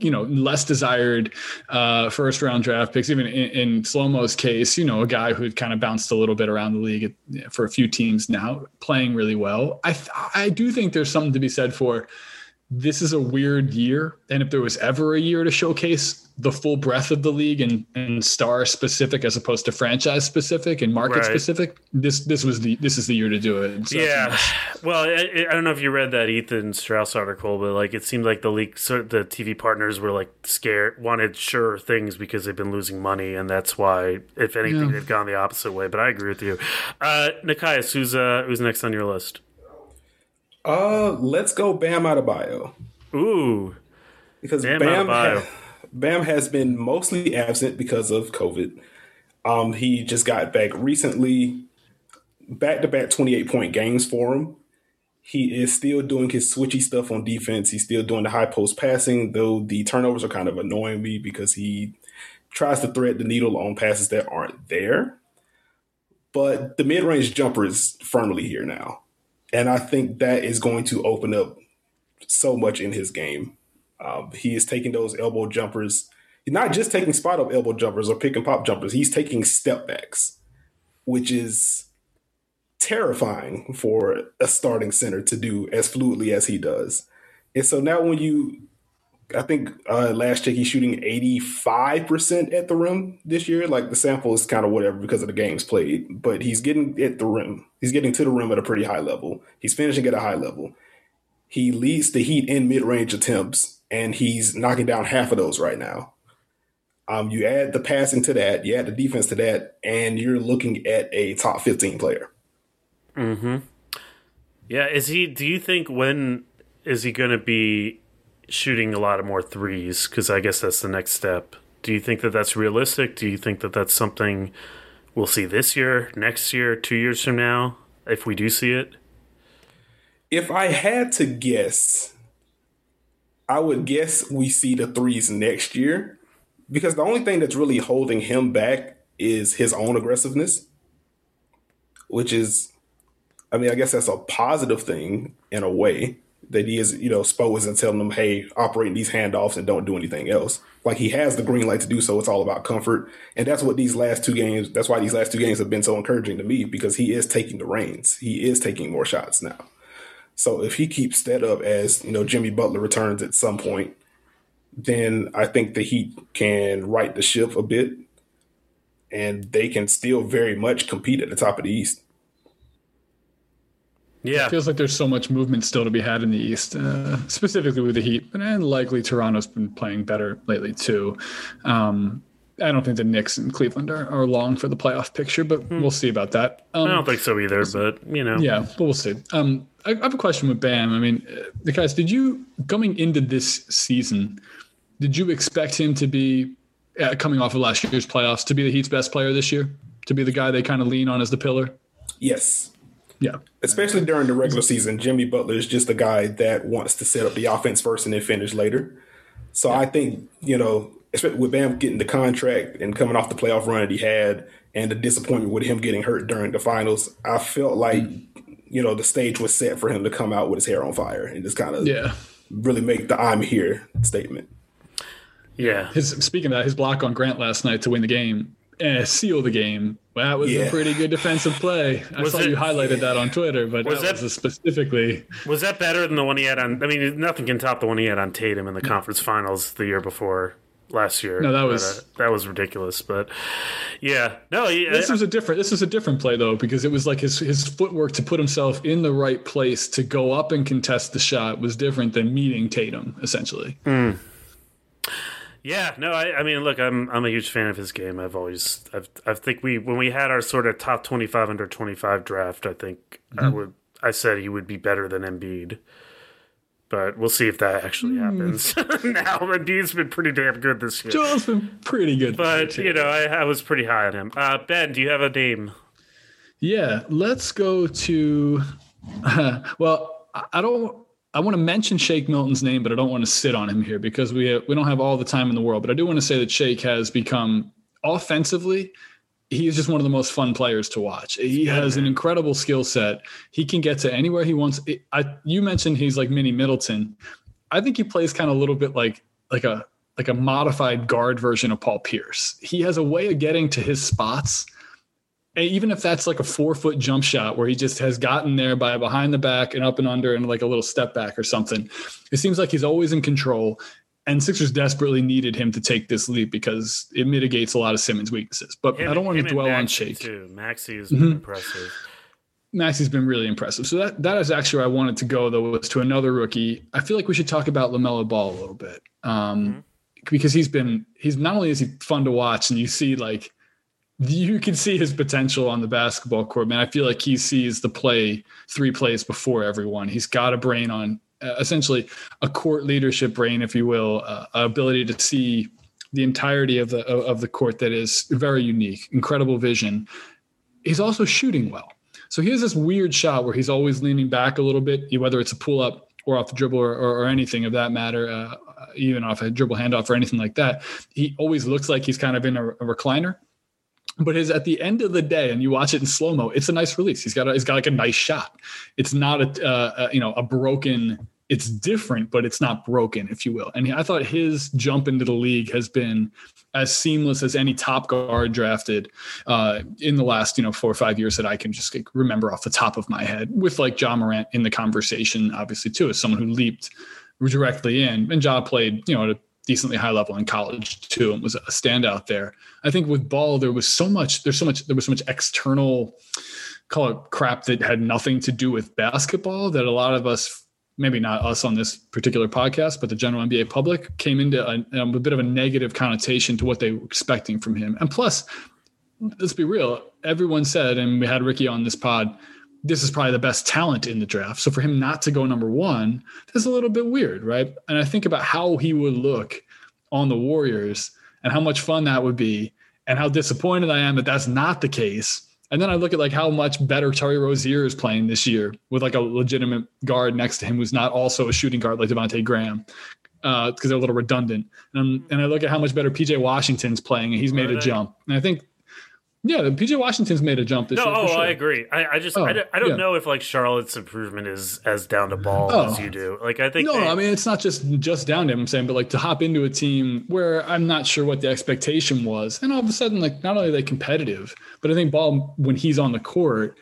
you know less desired uh, first round draft picks. Even in, in Slomo's case, you know, a guy who had kind of bounced a little bit around the league for a few teams now, playing really well. I th- I do think there's something to be said for. This is a weird year, and if there was ever a year to showcase the full breadth of the league and, and star specific as opposed to franchise specific and market Right. specific, this this was the this is the year to do it. So- Yeah, well, I, I don't know if you read that Ethan Strauss article, but like it seemed like the league, so the TV partners were like scared, wanted sure things because they've been losing money, and that's why, if anything, Yeah. they've gone the opposite way. But I agree with you, uh, Nekias. Who's uh, who's next on your list? Uh, let's go Bam Adebayo Ooh, because Bam Bam Adebayo. ha- Bam has been mostly absent because of COVID. Um, he just got back recently, back to back twenty eight point games for him. He is still doing his switchy stuff on defense. He's still doing the high post passing, though the turnovers are kind of annoying me because he tries to thread the needle on passes that aren't there. But the mid range jumper is firmly here now. And I think that is going to open up so much in his game. Um, he is taking those elbow jumpers. He's not just taking spot up elbow jumpers or pick and pop jumpers. He's taking step backs, which is terrifying for a starting center to do as fluidly as he does. And so now when you, I think uh, last check he's shooting 85% at the rim this year. Like the sample is kind of whatever because of the games played, but he's getting at the rim. He's getting to the rim at a pretty high level. He's finishing at a high level. He leads the Heat in mid-range attempts, and he's knocking down half of those right now. Um, you add the passing to that, you add the defense to that, and you're looking at a top 15 player. Hmm. Yeah. Is he? Do you think when is he going to be shooting a lot of more threes? Because I guess that's the next step. Do you think that that's realistic? Do you think that that's something we'll see this year, next year, two years from now, if we do see it? If I had to guess, I would guess we see the threes next year because the only thing that's really holding him back is his own aggressiveness, which is, I mean, I guess that's a positive thing in a way that he is, you know, Spo isn't telling him, hey, operate these handoffs and don't do anything else. Like he has the green light to do so. It's all about comfort. And that's what these last two games, that's why these last two games have been so encouraging to me because he is taking the reins. He is taking more shots now. So if he keeps that up as, you know, Jimmy Butler returns at some point, then I think the Heat can right the ship a bit and they can still very much compete at the top of the East. Yeah, It feels like there's so much movement still to be had in the East, uh, specifically with the Heat, and likely Toronto's been playing better lately too. Um, I don't think the Knicks and Cleveland are, are long for the playoff picture, but we'll see about that. Um, I don't think so either. But you know, yeah, but we'll see. Um, I, I have a question with Bam. I mean, uh, the guys, did you coming into this season? Did you expect him to be uh, coming off of last year's playoffs to be the Heat's best player this year? To be the guy they kind of lean on as the pillar? Yes. Yeah. Especially during the regular season, Jimmy Butler is just a guy that wants to set up the offense first and then finish later. So I think, you know, especially with Bam getting the contract and coming off the playoff run that he had and the disappointment with him getting hurt during the finals, I felt like, you know, the stage was set for him to come out with his hair on fire and just kind of Yeah. really make the I'm here statement. yeah, His speaking of that, his block on Grant last night to win the game, eh, seal the game. Well, that was Yeah. a pretty good defensive play. I Was saw it- you highlighted that on Twitter, but Was that, that- was specifically. was that better than the one he had on? I mean, nothing can top the one he had on Tatum in the conference finals the year before last year. No, that But, was- uh, that was ridiculous. But yeah, no, he, This was a different. This was a different play though, because it was like his his footwork to put himself in the right place to go up and contest the shot was different than meeting Tatum essentially. Yeah, no, I, I mean, look, I'm I'm a huge fan of his game. I've always, I've, I think we when we had our sort of top 25 under 25 draft, I think I Mm-hmm. would, I said he would be better than Embiid. But we'll see if that Hmm. actually happens. now, Embiid's been pretty damn good this year. Joel's been pretty good. But you know, I, I was pretty high on him. Uh, ben, do you have a name? Yeah, let's go to. well, I- I don't. I want to mention Shake Milton's name, but I don't want to sit on him here because we we don't have all the time in the world. But I do want to say that Shake has become offensively. He is just one of the most fun players to watch. He has an incredible skill set. He can get to anywhere he wants. I you mentioned he's like mini Middleton. I think he plays kind of a little bit like like a like a modified guard version of Paul Pierce. He has a way of getting to his spots and even if that's like a four foot jump shot where he just has gotten there by behind the back and up and under and like a little step back or something, it seems like he's always in control. And Sixers desperately needed him to take this leap because it mitigates a lot of Simmons' weaknesses. But Him- I don't want to dwell on Shake. Mm-hmm. too. Maxey has been impressive. Maxey's been really impressive. So that that is actually where I wanted to go though was to another rookie. I feel like we should talk about LaMelo Ball a little bit um, because he's been he's not only is he fun to watch and you see like you can see his potential on the basketball court. Man, I feel like he sees the play three plays before everyone. He's got a brain on essentially a court leadership brain, if you will, uh, ability to see the entirety of the of the court that is very unique, incredible vision. He's also shooting well. So he has this weird shot where he's always leaning back a little bit, whether it's a pull up or off the dribble or, or, or anything of that matter, uh, even off a dribble handoff or anything like that. He always looks like he's kind of in a, a recliner. But his at the end of the day, and you watch it in slow mo, it's a nice release. He's got a, he's got like a nice shot. It's not a, uh, a you know a broken. It's different, but it's not broken, if you will. And I thought his jump into the league has been as seamless as any top guard drafted uh, in the last you know four or five years that I can just like, remember off the top of my head. With like Ja Morant in the conversation, obviously too, as someone who leaped directly in. And Ja played you know at a decently high level in college too, and was a standout there. I think with Ball there was so much. There's so much. There was so much external call it crap that had nothing to do with basketball that a lot of us maybe not us on this particular podcast, but the general NBA public came into a, a bit of a negative connotation to what they were expecting from him. And plus, let's be real, everyone said, and we had Ricky on this pod, this is probably the best talent in the draft. So for him not to go number one, that's a little bit weird, right? And I think about how he would look on the Warriors and how much fun that would be, and how disappointed I am that that's not the case. And then I look at like how much better Terry Rozier is playing this year with like a legitimate guard next to him who's not also a shooting guard like Devonte' Graham because uh, they're a little redundant. And, and I look at how much better PJ Washington's playing and he's made a jump. And I think, yeah, PJ Washington's made a jump this No, year. oh, sure. I agree. I, I just, Oh, I, don't- I don't yeah. know if like Charlotte's improvement is as down to ball Oh. as you do. Like, I think No, they- I mean it's not just just down to him. I'm saying, but like to hop into a team where I'm not sure what the expectation was, and all of a sudden, like not only are they competitive, but I think ball when he's on the court,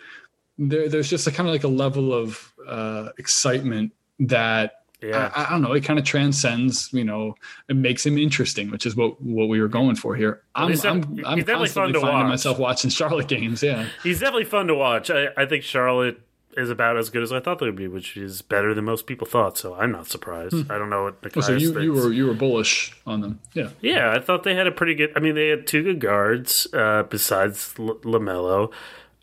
there there's just a kind of like a level of uh, excitement that Yeah. I, I don't know. It kind of transcends, you know, it makes him interesting, which is what what we were going for here. I'm he's I'm, I'm definitely fun to finding watch. myself watching Charlotte games. Yeah. he's definitely fun to watch. I, I think Charlotte is about as good as I thought they would be, which is better than most people thought. So I'm not surprised. I don't know what the Oh, so you, you were you were bullish on them. Yeah. Yeah, I thought they had a pretty good. I mean, they had two good guards uh, besides L- LaMelo.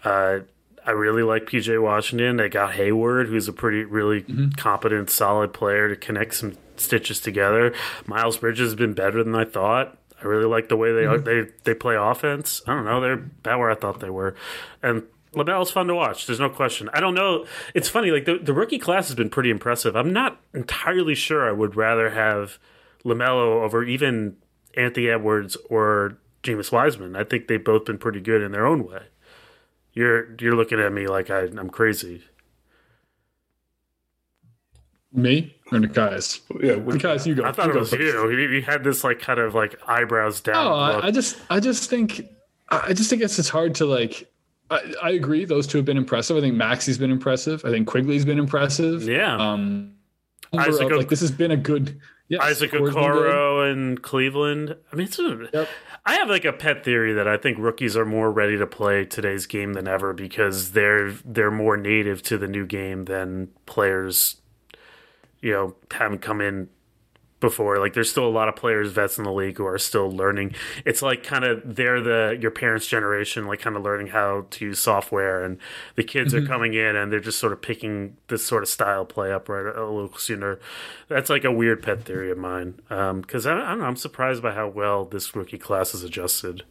Uh, I really like PJ Washington. They got Hayward, who's a pretty, really mm-hmm. competent, solid player to connect some stitches together. Miles Bridges has been better than I thought. I really like the way they mm-hmm. they they play offense. I don't know, they're about where I thought they were, and. LaMelo's fun to watch. There's no question. I don't know. It's funny. Like the, the rookie class has been pretty impressive. I'm not entirely sure. I would rather have Lamelo over even Anthony Edwards or James Wiseman. I think they've both been pretty good in their own way. You're you're looking at me like I, I'm crazy. Me or Nekias? Yeah, we- Nekias, you go. I thought You it was first. you. He, he had this like kind of like eyebrows down. No, look. I, I just, I just think, I I just think it's it's hard to like. I, I agree; those two have been impressive. I think Maxey's been impressive. I think Quickley's been impressive. yeah. Um, Isaac of, like this has been a good. Yes, Isaac Core's been good. Okoro and Cleveland. I mean, it's a, Yep. I have like a pet theory that I think rookies are more ready to play today's game than ever because they're they're more native to the new game than players, you know, haven't come in before. Like there's still a lot of players, vets in the league who are still learning. It's like kind of they're the your parents' generation, like kind of learning how to use software, and the kids Mm-hmm. are coming in and they're just sort of picking this sort of style play up right a little sooner. That's like a weird pet theory of mine Um because I, I don't know. I'm surprised by how well this rookie class is adjusted.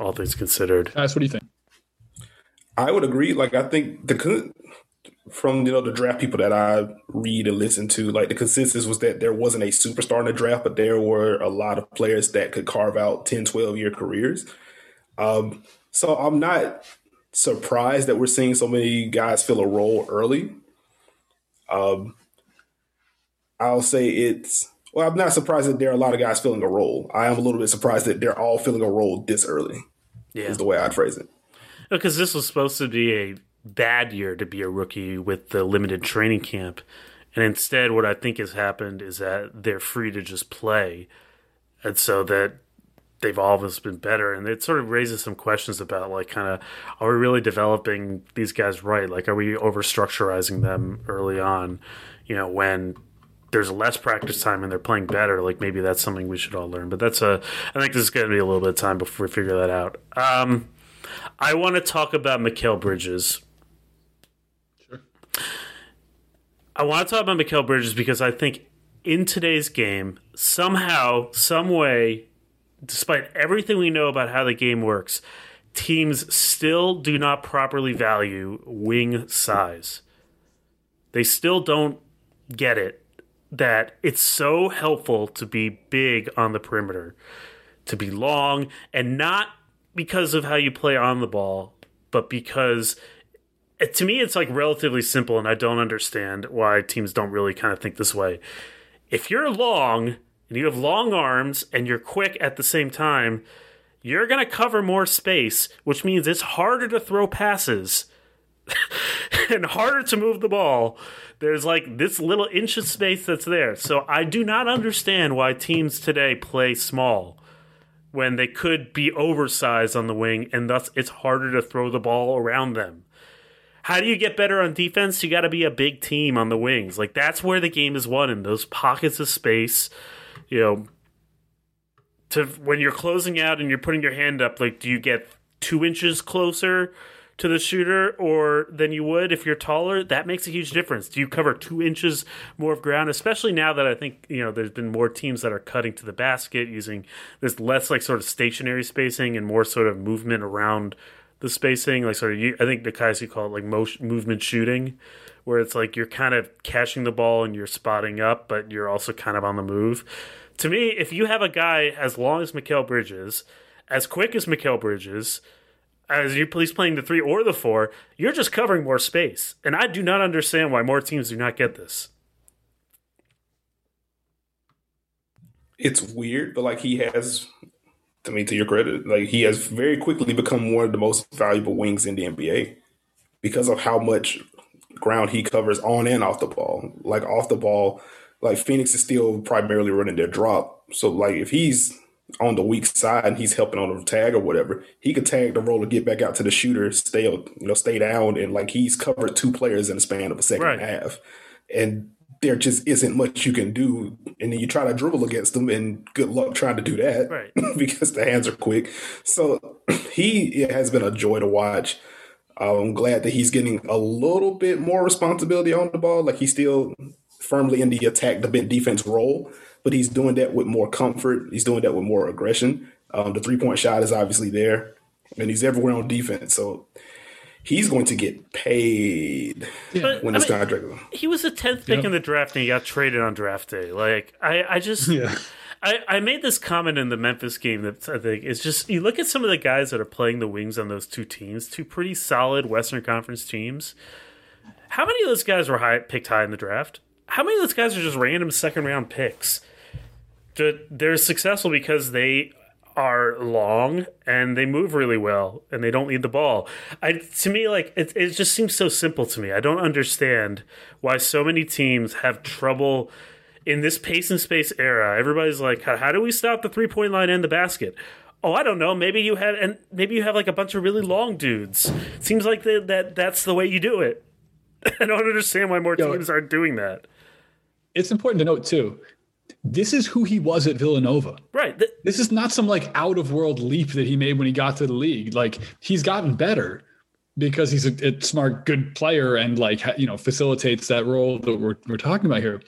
All things considered. Guys, what do you think? I would agree. Like I think the con- from you know the draft people that I read and listen to, like the consensus was that there wasn't a superstar in the draft, but there were a lot of players that could carve out 10, 12 year careers. Um, so I'm not surprised that we're seeing so many guys fill a role early. Um, I'll say it's well, I'm not surprised that there are a lot of guys filling a role. I am a little bit surprised that they're all filling a role this early. Yeah. Is the way I'd phrase it. Because this was supposed to be a bad year to be a rookie with the limited training camp. And instead, what I think has happened is that they're free to just play. And so that they've always been better. And it sort of raises some questions about, like, kind of, are we really developing these guys right? Like, are we over structurizing them early on? You know, when there's less practice time and they're playing better, like, maybe that's something we should all learn. But that's a, I think this is going to be a little bit of time before we figure that out. Um, I want to talk about Mikal Bridges. I want to talk about Mikal Bridges because I think in today's game, somehow, some way, despite everything we know about how the game works, teams still do not properly value wing size. They still don't get it that it's so helpful to be big on the perimeter, to be long, and not because of how you play on the ball, but because to me it's like relatively simple, and I don't understand why teams don't really kind of think this way. If you're long and you have long arms and you're quick at the same time, you're going to cover more space, which means it's harder to throw passes and harder to move the ball. There's like this little inch of space that's there. So I do not understand why teams today play small when they could be oversized on the wing and thus it's harder to throw the ball around them. How do you get better on defense? You got to be a big team on the wings. Like that's where the game is won in those pockets of space. You know, to when you're closing out and you're putting your hand up, like do you get two inches closer to the shooter or than you would if you're taller? That makes a huge difference. Do you cover two inches more of ground? Especially now that I think you know there's been more teams that are cutting to the basket using there's less like sort of stationary spacing and more sort of movement around the spacing. Like you, I think the guys who call it like motion, movement shooting. Where it's like you're kind of catching the ball and you're spotting up, but you're also kind of on the move to me, if you have a guy as long as Mikal Bridges, as quick as Mikal Bridges, as you please playing the three or the four, you're just covering more space. And I do not understand why more teams do not get this. It's weird, but like he has, to me, to your credit, like he has very quickly become one of the most valuable wings in the NBA because of how much ground he covers on and off the ball. Like off the ball, like Phoenix is still primarily running their drop. So like if he's on the weak side and he's helping on the tag or whatever, he could tag the roller, get back out to the shooter, stay you know stay down, and like he's covered two players in the span of a second Right. and a half, and there just isn't much you can do. And then you try to dribble against them, and good luck trying to do that Right. because the hands are quick. So he it has been a joy to watch. I'm glad that he's getting a little bit more responsibility on the ball. Like he's still firmly in the attack, the bent defense role, but he's doing that with more comfort. He's doing that with more aggression. Um, the three point shot is obviously there, and he's everywhere on defense. So he's going to get paid But, when I this mean, contract is He was the tenth pick Yep. in the draft, and he got traded on draft day. Like I, I just, Yeah. I, I made this comment in the Memphis game that I think is just you look at some of the guys that are playing the wings on those two teams, two pretty solid Western Conference teams. How many of those guys were high, picked high in the draft? How many of those guys are just random second round picks? That They're successful because they are long and they move really well and they don't need the ball. I to me like it, it just seems so simple to me. I don't understand why so many teams have trouble in this pace and space era. Everybody's like, how, how do we stop the three point line and the basket? Oh, I don't know. Maybe you have and maybe you have like a bunch of really long dudes. Seems like that that that's the way you do it. I don't understand why more Yo, teams aren't doing that. it's important to note too. This is who he was at Villanova. Right. Th- This is not some like out of world leap that he made when he got to the league. Like he's gotten better because he's a, a smart, good player and like you know facilitates that role that we're we're talking about here.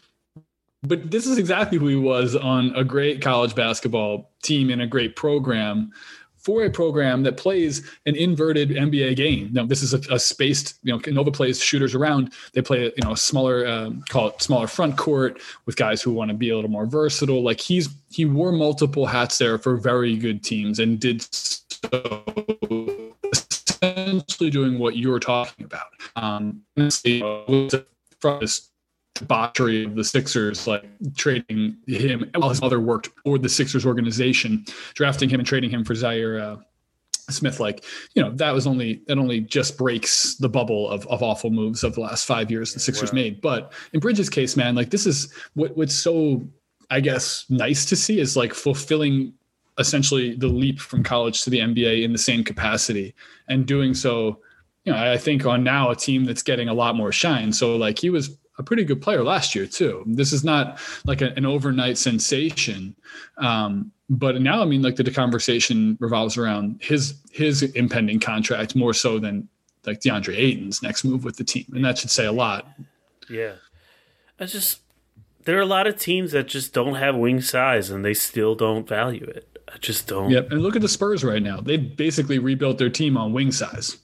But this is exactly who he was on a great college basketball team in a great program for a program that plays an inverted NBA game. Now, this is a, a spaced, you know, Nova plays shooters around. They play, you know, a smaller, um, call it smaller front court with guys who want to be a little more versatile. Like he's he wore multiple hats there for very good teams and did so essentially doing what you were talking about. Um, from this debauchery of the Sixers, like trading him while his mother worked for the Sixers organization, drafting him and trading him for Zhaire uh, Smith. Like, you know, that was only that only just breaks the bubble of, of awful moves of the last five years the Sixers Wow. made. But in Bridges' case, man, like this is what what's so I guess nice to see is like fulfilling essentially the leap from college to the NBA in the same capacity and doing so you know, I think on now a team that's getting a lot more shine. So like he was a pretty good player last year too. This is not like a, an overnight sensation. Um, but now, I mean, like the conversation revolves around his his impending contract more so than like DeAndre Ayton's next move with the team, and that should say a lot. Yeah. I just there are a lot of teams that just don't have wing size and they still don't value it. I just don't. Yep. And look at the Spurs right now; they basically rebuilt their team on wing size.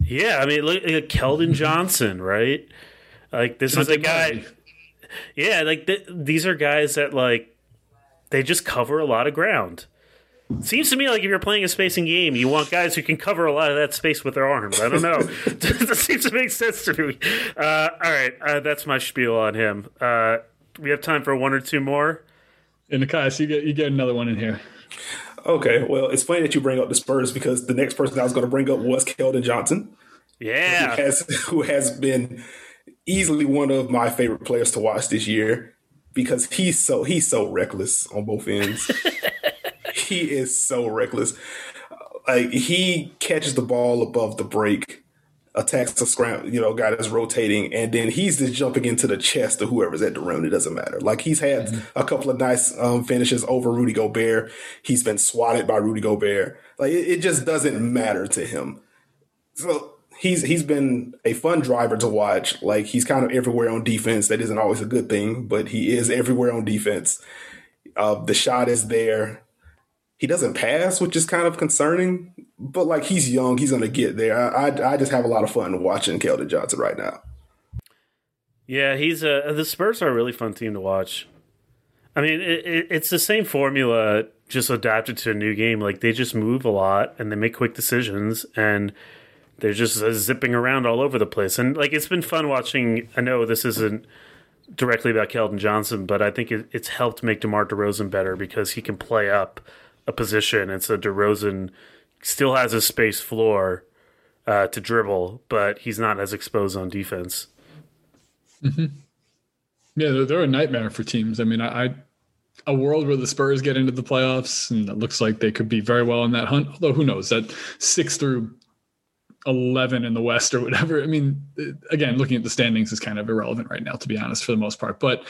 Yeah, I mean, look at Keldon Johnson, right? Like this is a guy. Yeah, like th- these are guys that like they just cover a lot of ground. Seems to me like if you're playing a spacing game, you want guys who can cover a lot of that space with their arms. I don't know. that seems to make sense to me. Uh, all right, uh, that's my spiel on him. Uh, we have time for one or two more. And Nekias, you get you get another one in here. Okay, well, it's funny that you bring up the Spurs because the next person I was going to bring up was Keldon Johnson, Yeah, who has who has been easily one of my favorite players to watch this year because he's so he's so reckless on both ends. he is so reckless. Like he catches the ball above the break, attacks the scram, you know, guy that's rotating, and then he's just jumping into the chest of whoever's at the rim. It doesn't matter. Like he's had a couple of nice um, finishes over Rudy Gobert. He's been swatted by Rudy Gobert. Like it, it just doesn't matter to him. So he's he's been a fun driver to watch. Like he's kind of everywhere on defense. That isn't always a good thing, but he is everywhere on defense. Uh, the shot is there. He doesn't pass, which is kind of concerning. But like he's young, he's gonna get there. I I, I just have a lot of fun watching Keldon Johnson right now. Yeah, he's a the Spurs are a really fun team to watch. I mean, it, it, it's the same formula, just adapted to a new game. Like they just move a lot and they make quick decisions, and they're just uh, zipping around all over the place. And like it's been fun watching. I know this isn't directly about Keldon Johnson, but I think it, it's helped make DeMar DeRozan better because he can play up a position, and so DeRozan still has a space floor uh, to dribble, but he's not as exposed on defense. Yeah, they're, they're a nightmare for teams. I mean, I, I a world where the Spurs get into the playoffs, and it looks like they could be very well in that hunt. Although who knows that six through eleven in the West or whatever. I mean, again, looking at the standings is kind of irrelevant right now, to be honest, for the most part. But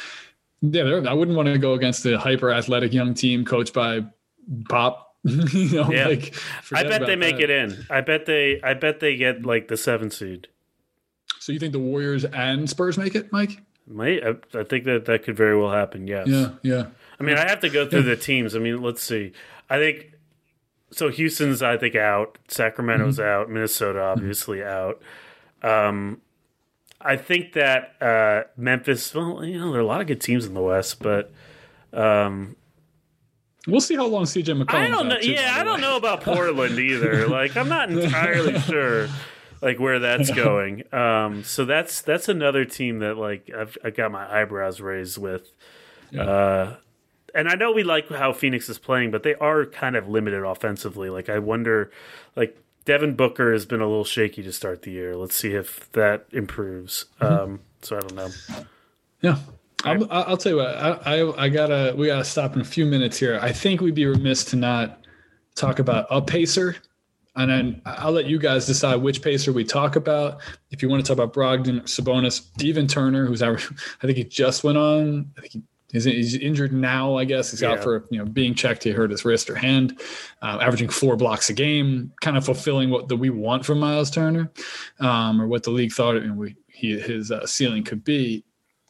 yeah, I wouldn't want to go against a hyper athletic young team coached by Pop. you know, Yeah. like I bet they make that. it in. I bet they. I bet they get like the seven seed. So you think the Warriors and Spurs make it, Mike? Might I, I think that that could very well happen. Yes. Yeah, yeah. I mean, I have to go through the teams. I mean, let's see. I think so. Houston's I think out. Sacramento's Mm-hmm. out. Minnesota obviously out. Um, I think that uh, Memphis. Well, you know, there are a lot of good teams in the West, but um, We'll see how long CJ McCollum. I don't know. Yeah, I don't know about Portland either. Like, I'm not entirely sure like where that's going. Um, so that's that's another team that like I've I got my eyebrows raised with. Uh, and I know we like how Phoenix is playing, but they are kind of limited offensively. Like I wonder, like Devin Booker has been a little shaky to start the year. Let's see if that improves. Um, so I don't know. Yeah. I'm, I- I'll tell you what. I, I I gotta we gotta stop in a few minutes here. I think we'd be remiss to not talk about a pacer And then I'll let you guys decide which pacer we talk about. If you want to talk about Brogdon, Sabonis, even Turner, who's our, I think he just went on. I think he He's, he's injured now, I guess. He's yeah. out for you know being checked. He hurt his wrist or hand, uh, averaging four blocks a game, kind of fulfilling what the, we want from Miles Turner, um, or what the league thought we, he, his uh, ceiling could be.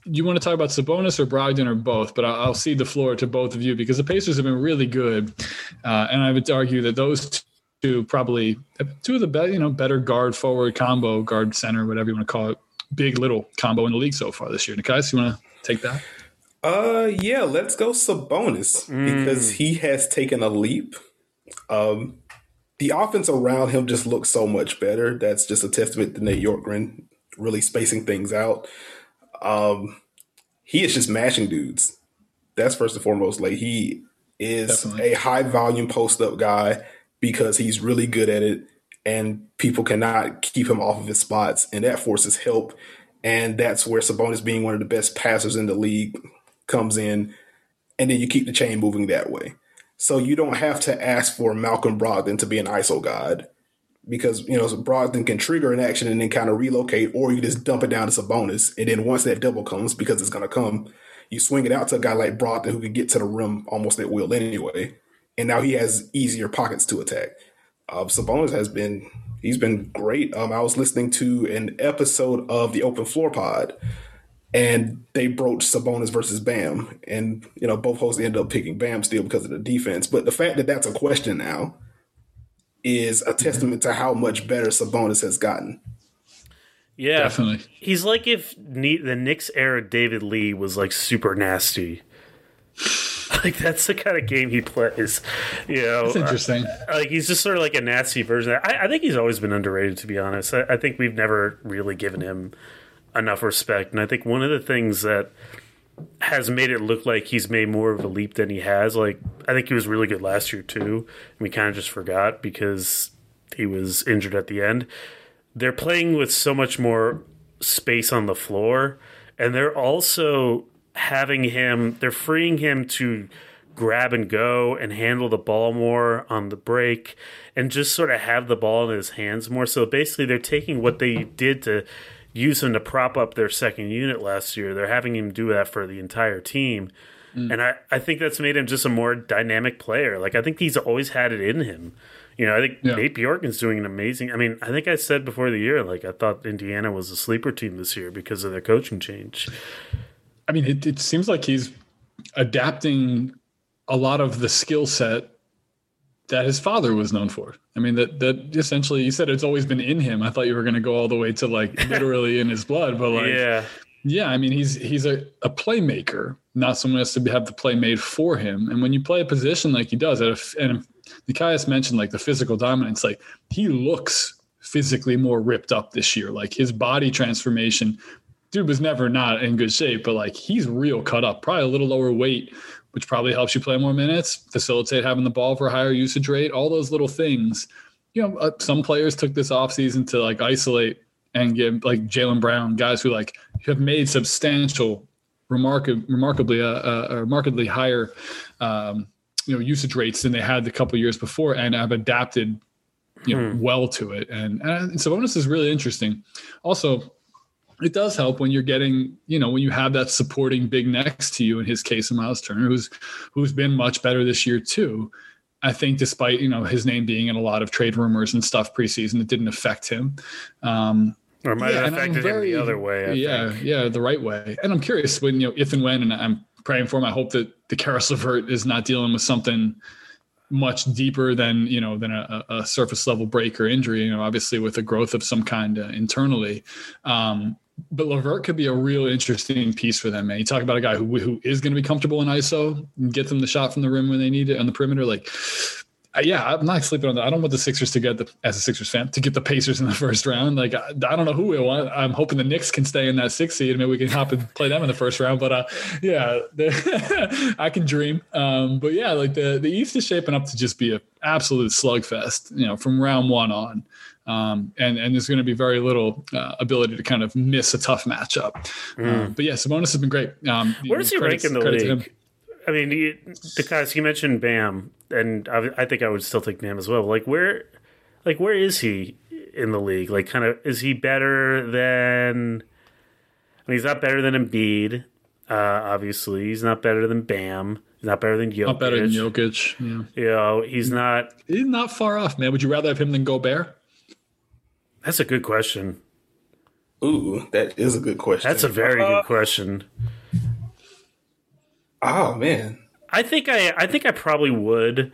You want to talk about Sabonis or Brogdon or both? But I'll, I'll cede the floor to both of you because the Pacers have been really good, uh, and I would argue that those two probably two of the best, you know, better guard forward combo, guard center, whatever you want to call it, big little combo in the league so far this year. Nekias, you want to take that? Uh, yeah, let's go Sabonis mm. because he has taken a leap. Um, the offense around him just looks so much better. That's just a testament to Nate Bjorkgren really spacing things out. Um, he is just mashing dudes. That's first and foremost. Like he is Definitely. a high volume post up guy because he's really good at it, and people cannot keep him off of his spots, and that forces help. And that's where Sabonis, being one of the best passers in the league, comes in, and then you keep the chain moving that way. So you don't have to ask for Malcolm Brogdon to be an ISO god because you know Brogdon can trigger an action and then kind of relocate, or you just dump it down to Sabonis, and then once that double comes, because it's going to come, you swing it out to a guy like Brogdon who can get to the rim almost at will anyway, and now he has easier pockets to attack. Uh, Sabonis has been he's been great. Um, I was listening to an episode of the Open Floor Pod and they broached Sabonis versus Bam, and you know both hosts ended up picking Bam still because of the defense. But the fact that that's a question now is a testament to how much better Sabonis has gotten. Yeah, definitely. He's like if the Knicks era David Lee was like super nasty. like that's the kind of game he plays. You know, that's interesting. Uh, like he's just sort of like a nasty version. I, I, think he's always been underrated, to be honest. I, I think we've never really given him enough respect. And I think one of the things that has made it look like he's made more of a leap than he has. Like I think he was really good last year too. We kind of just forgot because he was injured at the end. They're playing with so much more space on the floor and they're also having him they're freeing him to grab and go and handle the ball more on the break and just sort of have the ball in his hands more. So basically they're taking what they did to use him to prop up their second unit last year. They're having him do that for the entire team. Mm. And I, I think that's made him just a more dynamic player. Like I think he's always had it in him. You know, I think yeah. Nate Bjorkgren's doing an amazing. I mean, I think I said before the year, like I thought Indiana was a sleeper team this year because of their coaching change. I mean, it, it seems like he's adapting a lot of the skill set that his father was known for. I mean, that that essentially you said it's always been in him. I thought you were going to go all the way to like literally in his blood, but like, yeah, yeah. I mean, he's he's a, a playmaker, not someone else to have the play made for him. And when you play a position like he does, and Nekias mentioned like the physical dominance, like he looks physically more ripped up this year. Like his body transformation, dude was never not in good shape, but like he's real cut up, probably a little lower weight which probably helps you play more minutes, facilitate having the ball for a higher usage rate, all those little things. You know, uh, some players took this offseason to like isolate and give like Jaylen Brown, guys who like have made substantial, remarkably, remarkably, uh, uh, remarkably higher, um, you know, usage rates than they had the couple years before, and have adapted, you know, hmm. well to it. And, and Sabonis is really interesting. Also, it does help when you're getting, you know, when you have that supporting big next to you. In his case, in Miles Turner, who's who's been much better this year too. I think, despite you know his name being in a lot of trade rumors and stuff preseason, it didn't affect him. Um, or might yeah, have affected very, him the other way. I yeah, think. yeah, the right way. And I'm curious when you know if and when, and I'm praying for him. I hope that the Caris LeVert is not dealing with something much deeper than you know than a, a, surface level break or injury. You know, obviously with a growth of some kind uh, internally. Um, but LeVert could be a real interesting piece for them, man. You talk about a guy who who is going to be comfortable in ISO and get them the shot from the rim when they need it on the perimeter. Like, yeah, I'm not sleeping on that. I don't want the Sixers to get the as a Sixers fan to get the Pacers in the first round. Like, I, I don't know who we want. I'm hoping the Knicks can stay in that six seed and maybe we can hop and play them in the first round. But uh, yeah, I can dream. Um, but yeah, like the the East is shaping up to just be an absolute slugfest. You know, from round one on. Um, and and there's going to be very little uh, ability to kind of miss a tough matchup. Mm. Um, but yeah, Sabonis has been great. Um, Where does he rank in the league? I mean, he, because you mentioned Bam, and I, I, think I would still take Bam as well. Like where, like where is he in the league? Like, kind of is he better than? I mean, he's not better than Embiid. Uh, obviously, he's not better than Bam. He's not better than Jokic. Not better than Jokic. Yeah. You know, he's not. He's not far off, man. Would you rather have him than Gobert? That's a good question. Ooh, that is a good question. That's a very Uh, good question. Oh man, I think I I think I probably would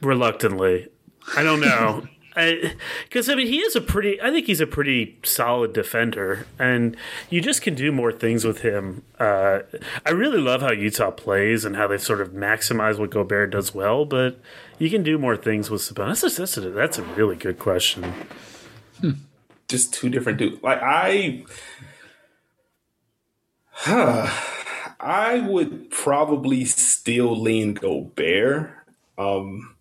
reluctantly. I don't know. I because I, mean, he is a pretty. I think he's a pretty solid defender, and you just can do more things with him. Uh, I really love how Utah plays and how they sort of maximize what Gobert does well, but you can do more things with Sabonis. That's, that's, a, that's a really good question. just two different dudes. Like I, huh, I would probably still lean Gobert. Um,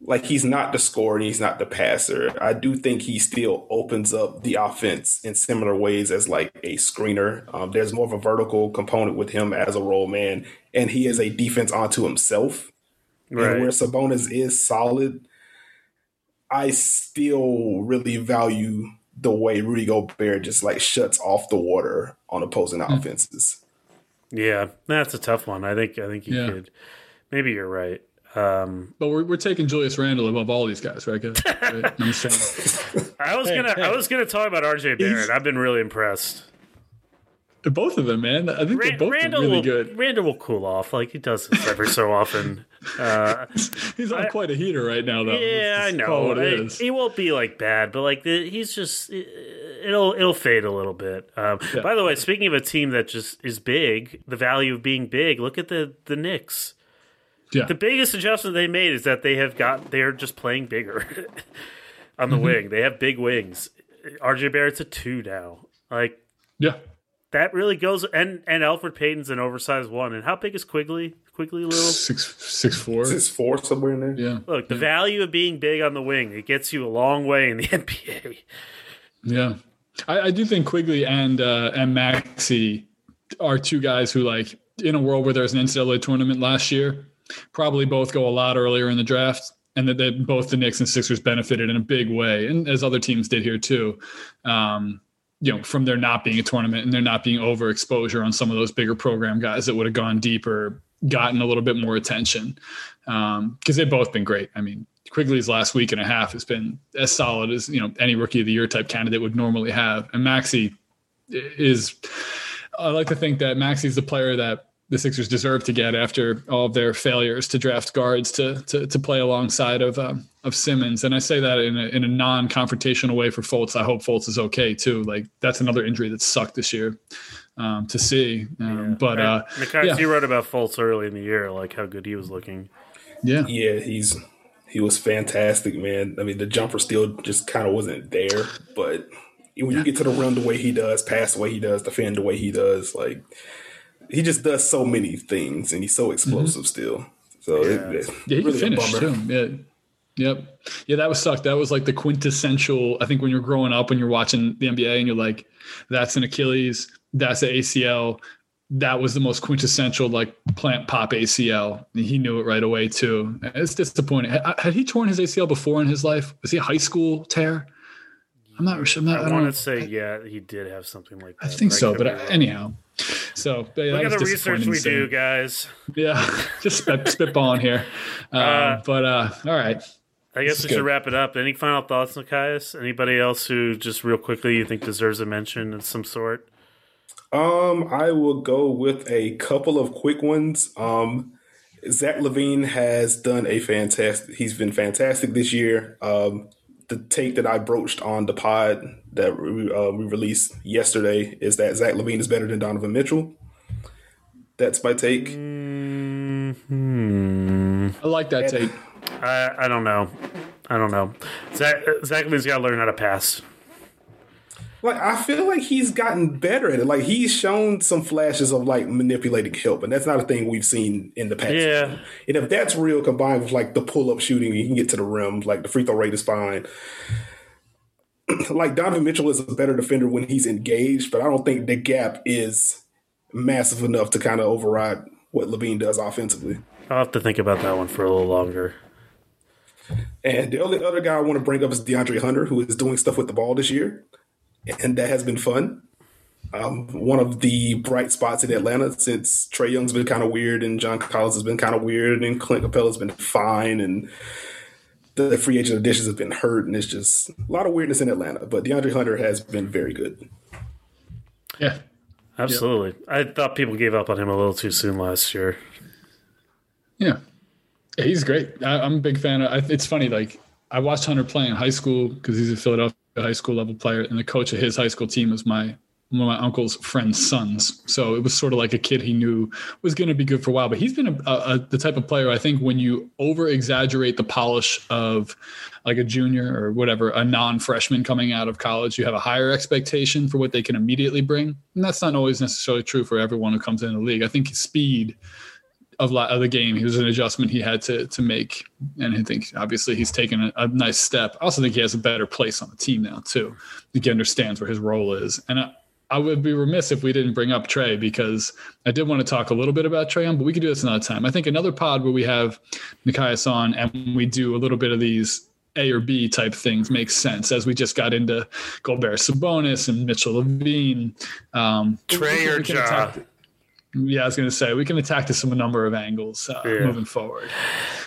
like he's not the scorer and he's not the passer. I do think he still opens up the offense in similar ways as like a screener. Um, there's more of a vertical component with him as a role man, and he is a defense onto himself. And where Sabonis is solid, I still really value the way Rudy Gobert just like shuts off the water on opposing offenses. Yeah, that's a tough one. I think I think you Yeah. could. Maybe you're right. Um, But we're, we're taking Julius Randle above all these guys, right? guys? Right? I'm saying I was gonna I was gonna talk about RJ Barrett. I've been really impressed. both of them, man. I think Ra- they're both Randle really will, good. Randle will cool off like he does this every so often. Uh, He's on quite a heater right now, though. yeah, I it know. What I- it is. he won't be like bad, but like the, he's just it'll it'll fade a little bit. Um, Yeah. By the way, speaking of a team that just is big, the value of being big. Look at the the Knicks. Yeah. The biggest adjustment they made is that they have got they're just playing bigger on the Mm-hmm. wing. They have big wings. RJ Barrett's a two now. Like yeah. That really goes and and Elfrid Payton's an oversized one. And how big is Quickley? Quickley little. Six six four. Is four somewhere in there? Yeah. Look, the value of being big on the wing it gets you a long way in the NBA. Yeah, I, I do think Quickley and uh, and Maxey are two guys who, like, in a world where there's an NCAA tournament last year, probably both go a lot earlier in the draft, and that they, both the Knicks and Sixers benefited in a big way, and as other teams did here too. Um, you know, from there not being a tournament and there not being overexposure on some of those bigger program guys that would have gone deeper, gotten a little bit more attention, because they've both been great. I mean, Quickley's last week and a half has been as solid as you know any rookie of the year type candidate would normally have. And Maxey is, I like to think that Maxey's the player that the Sixers deserve to get after all of their failures to draft guards to to, to play alongside of um, of Simmons. And I say that in a, in a non confrontational way for Fultz. I hope Fultz is okay too. Like that's another injury that sucked this year um, to see. Um, But uh, Nikai, yeah. you wrote about Fultz early in the year, like how good he was looking. yeah, Yeah, he's he was fantastic, man. I mean, the jumper still just kind of wasn't there, but when you get to the rim the way he does, pass the way he does, defend the way he does, like he just does so many things, and he's so explosive still. So it, it's Mm-hmm. Yeah, he really can finish bummer. too. Yeah. Yep. Yeah, that was sucked. That was like the quintessential. I think when you're growing up, when you're watching the NBA and you're like, that's an Achilles, that's an ACL. That was the most quintessential like plant pop ACL. And he knew it right away too. It's disappointing. Had, had he torn his ACL before in his life? Was he a high school tear? I'm not sure. I'm not, I, I, want to say, yeah, he did have something like that. I think so, but wrong. anyhow. So but yeah, look at the research we do, guys. Yeah, just spit, spitballing here. Um, but uh, all right. I guess is we should wrap it up. Any final thoughts, Nekias? Anybody else who just real quickly you think deserves a mention of some sort? Um, I will go with a couple of quick ones. Um, Zach LaVine has done a fantastic. He's been fantastic this year. Um, the take that I broached on the pod that we, uh, we released yesterday is that Zach LaVine is better than Donovan Mitchell. That's my take. I like that take. I, I don't know. I don't know. Zach, Zach LaVine's got to learn how to pass. Like I feel like he's gotten better at it. Like he's shown some flashes of like manipulating help, and that's not a thing we've seen in the past. Yeah. And if that's real, combined with like the pull up shooting, you can get to the rim. Like the free throw rate is fine. like Donovan Mitchell is a better defender when he's engaged, but I don't think the gap is massive enough to kind of override what LaVine does offensively. I'll have to think about that one for a little longer. And the only other guy I want to bring up is DeAndre Hunter, who is doing stuff with the ball this year, and that has been fun. Um, one of the bright spots in Atlanta since Trae Young's been kind of weird and John Collins has been kind of weird and Clint Capela's been fine and the free agent additions have been hurt and it's just a lot of weirdness in Atlanta. But DeAndre Hunter has been very good. Yeah, Absolutely. I thought people gave up on him a little too soon last year. Yeah, yeah he's great. I, am a big fan. Of, it's funny, like I watched Hunter play in high school because he's a Philadelphia high school level player, and the coach of his high school team was my one of my uncle's friend's sons. So it was sort of like a kid he knew was going to be good for a while. But he's been a, a, the type of player I think when you over exaggerate the polish of like a junior or whatever, a non freshman coming out of college, you have a higher expectation for what they can immediately bring. And that's not always necessarily true for everyone who comes in the league. I think speed of, of the game. He was an adjustment he had to to make, and I think obviously he's taken a, a, nice step. I also think he has a better place on the team now too. He understands where his role is, and I, I would be remiss if we didn't bring up Trae because I did want to talk a little bit about Trae but we could do this another time. I think another pod where we have Nekias on and we do a little bit of these A or B type things makes sense as we just got into Gobert Sabonis and Mitchell LaVine. Um, Trae or Ja? Yeah, I was going to say we can attack this from a number of angles uh, yeah. moving forward.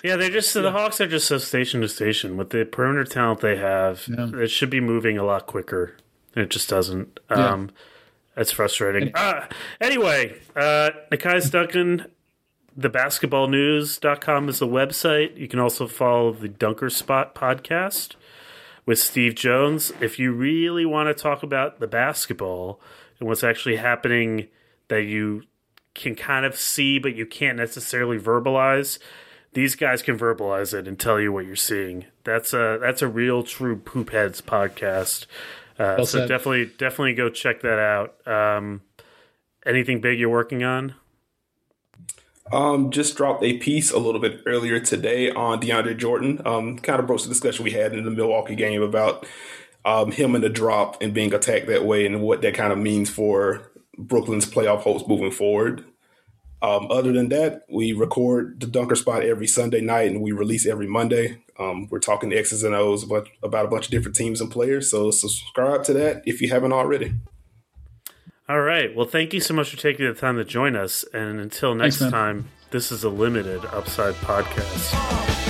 Yeah, they're just yeah. the Hawks are just so station to station with the perimeter talent they have. Yeah. It should be moving a lot quicker. It just doesn't. Um, that's frustrating. Uh, anyway, uh, Nekias Duncan, the basketballnews.com is the website. You can also follow the Dunker Spot podcast with Steve Jones. If you really want to talk about the basketball and what's actually happening that you can kind of see, but you can't necessarily verbalize, these guys can verbalize it and tell you what you're seeing. That's a that's a real true poop heads podcast. Uh, well so said. definitely, definitely go check that out. Um, anything big you're working on? Um, just dropped a piece a little bit earlier today on DeAndre Jordan. Um, kind of broke the discussion we had in the Milwaukee game about um, him in the drop and being attacked that way and what that kind of means for Brooklyn's playoff hopes moving forward. Um, other than that, we record the Dunker Spot every Sunday night and we release every Monday. Um, we're talking X's and O's about, about a bunch of different teams and players. So subscribe to that if you haven't already. All right. Well, thank you so much for taking the time to join us. And until next Thanks, time, this is a limited upside podcast.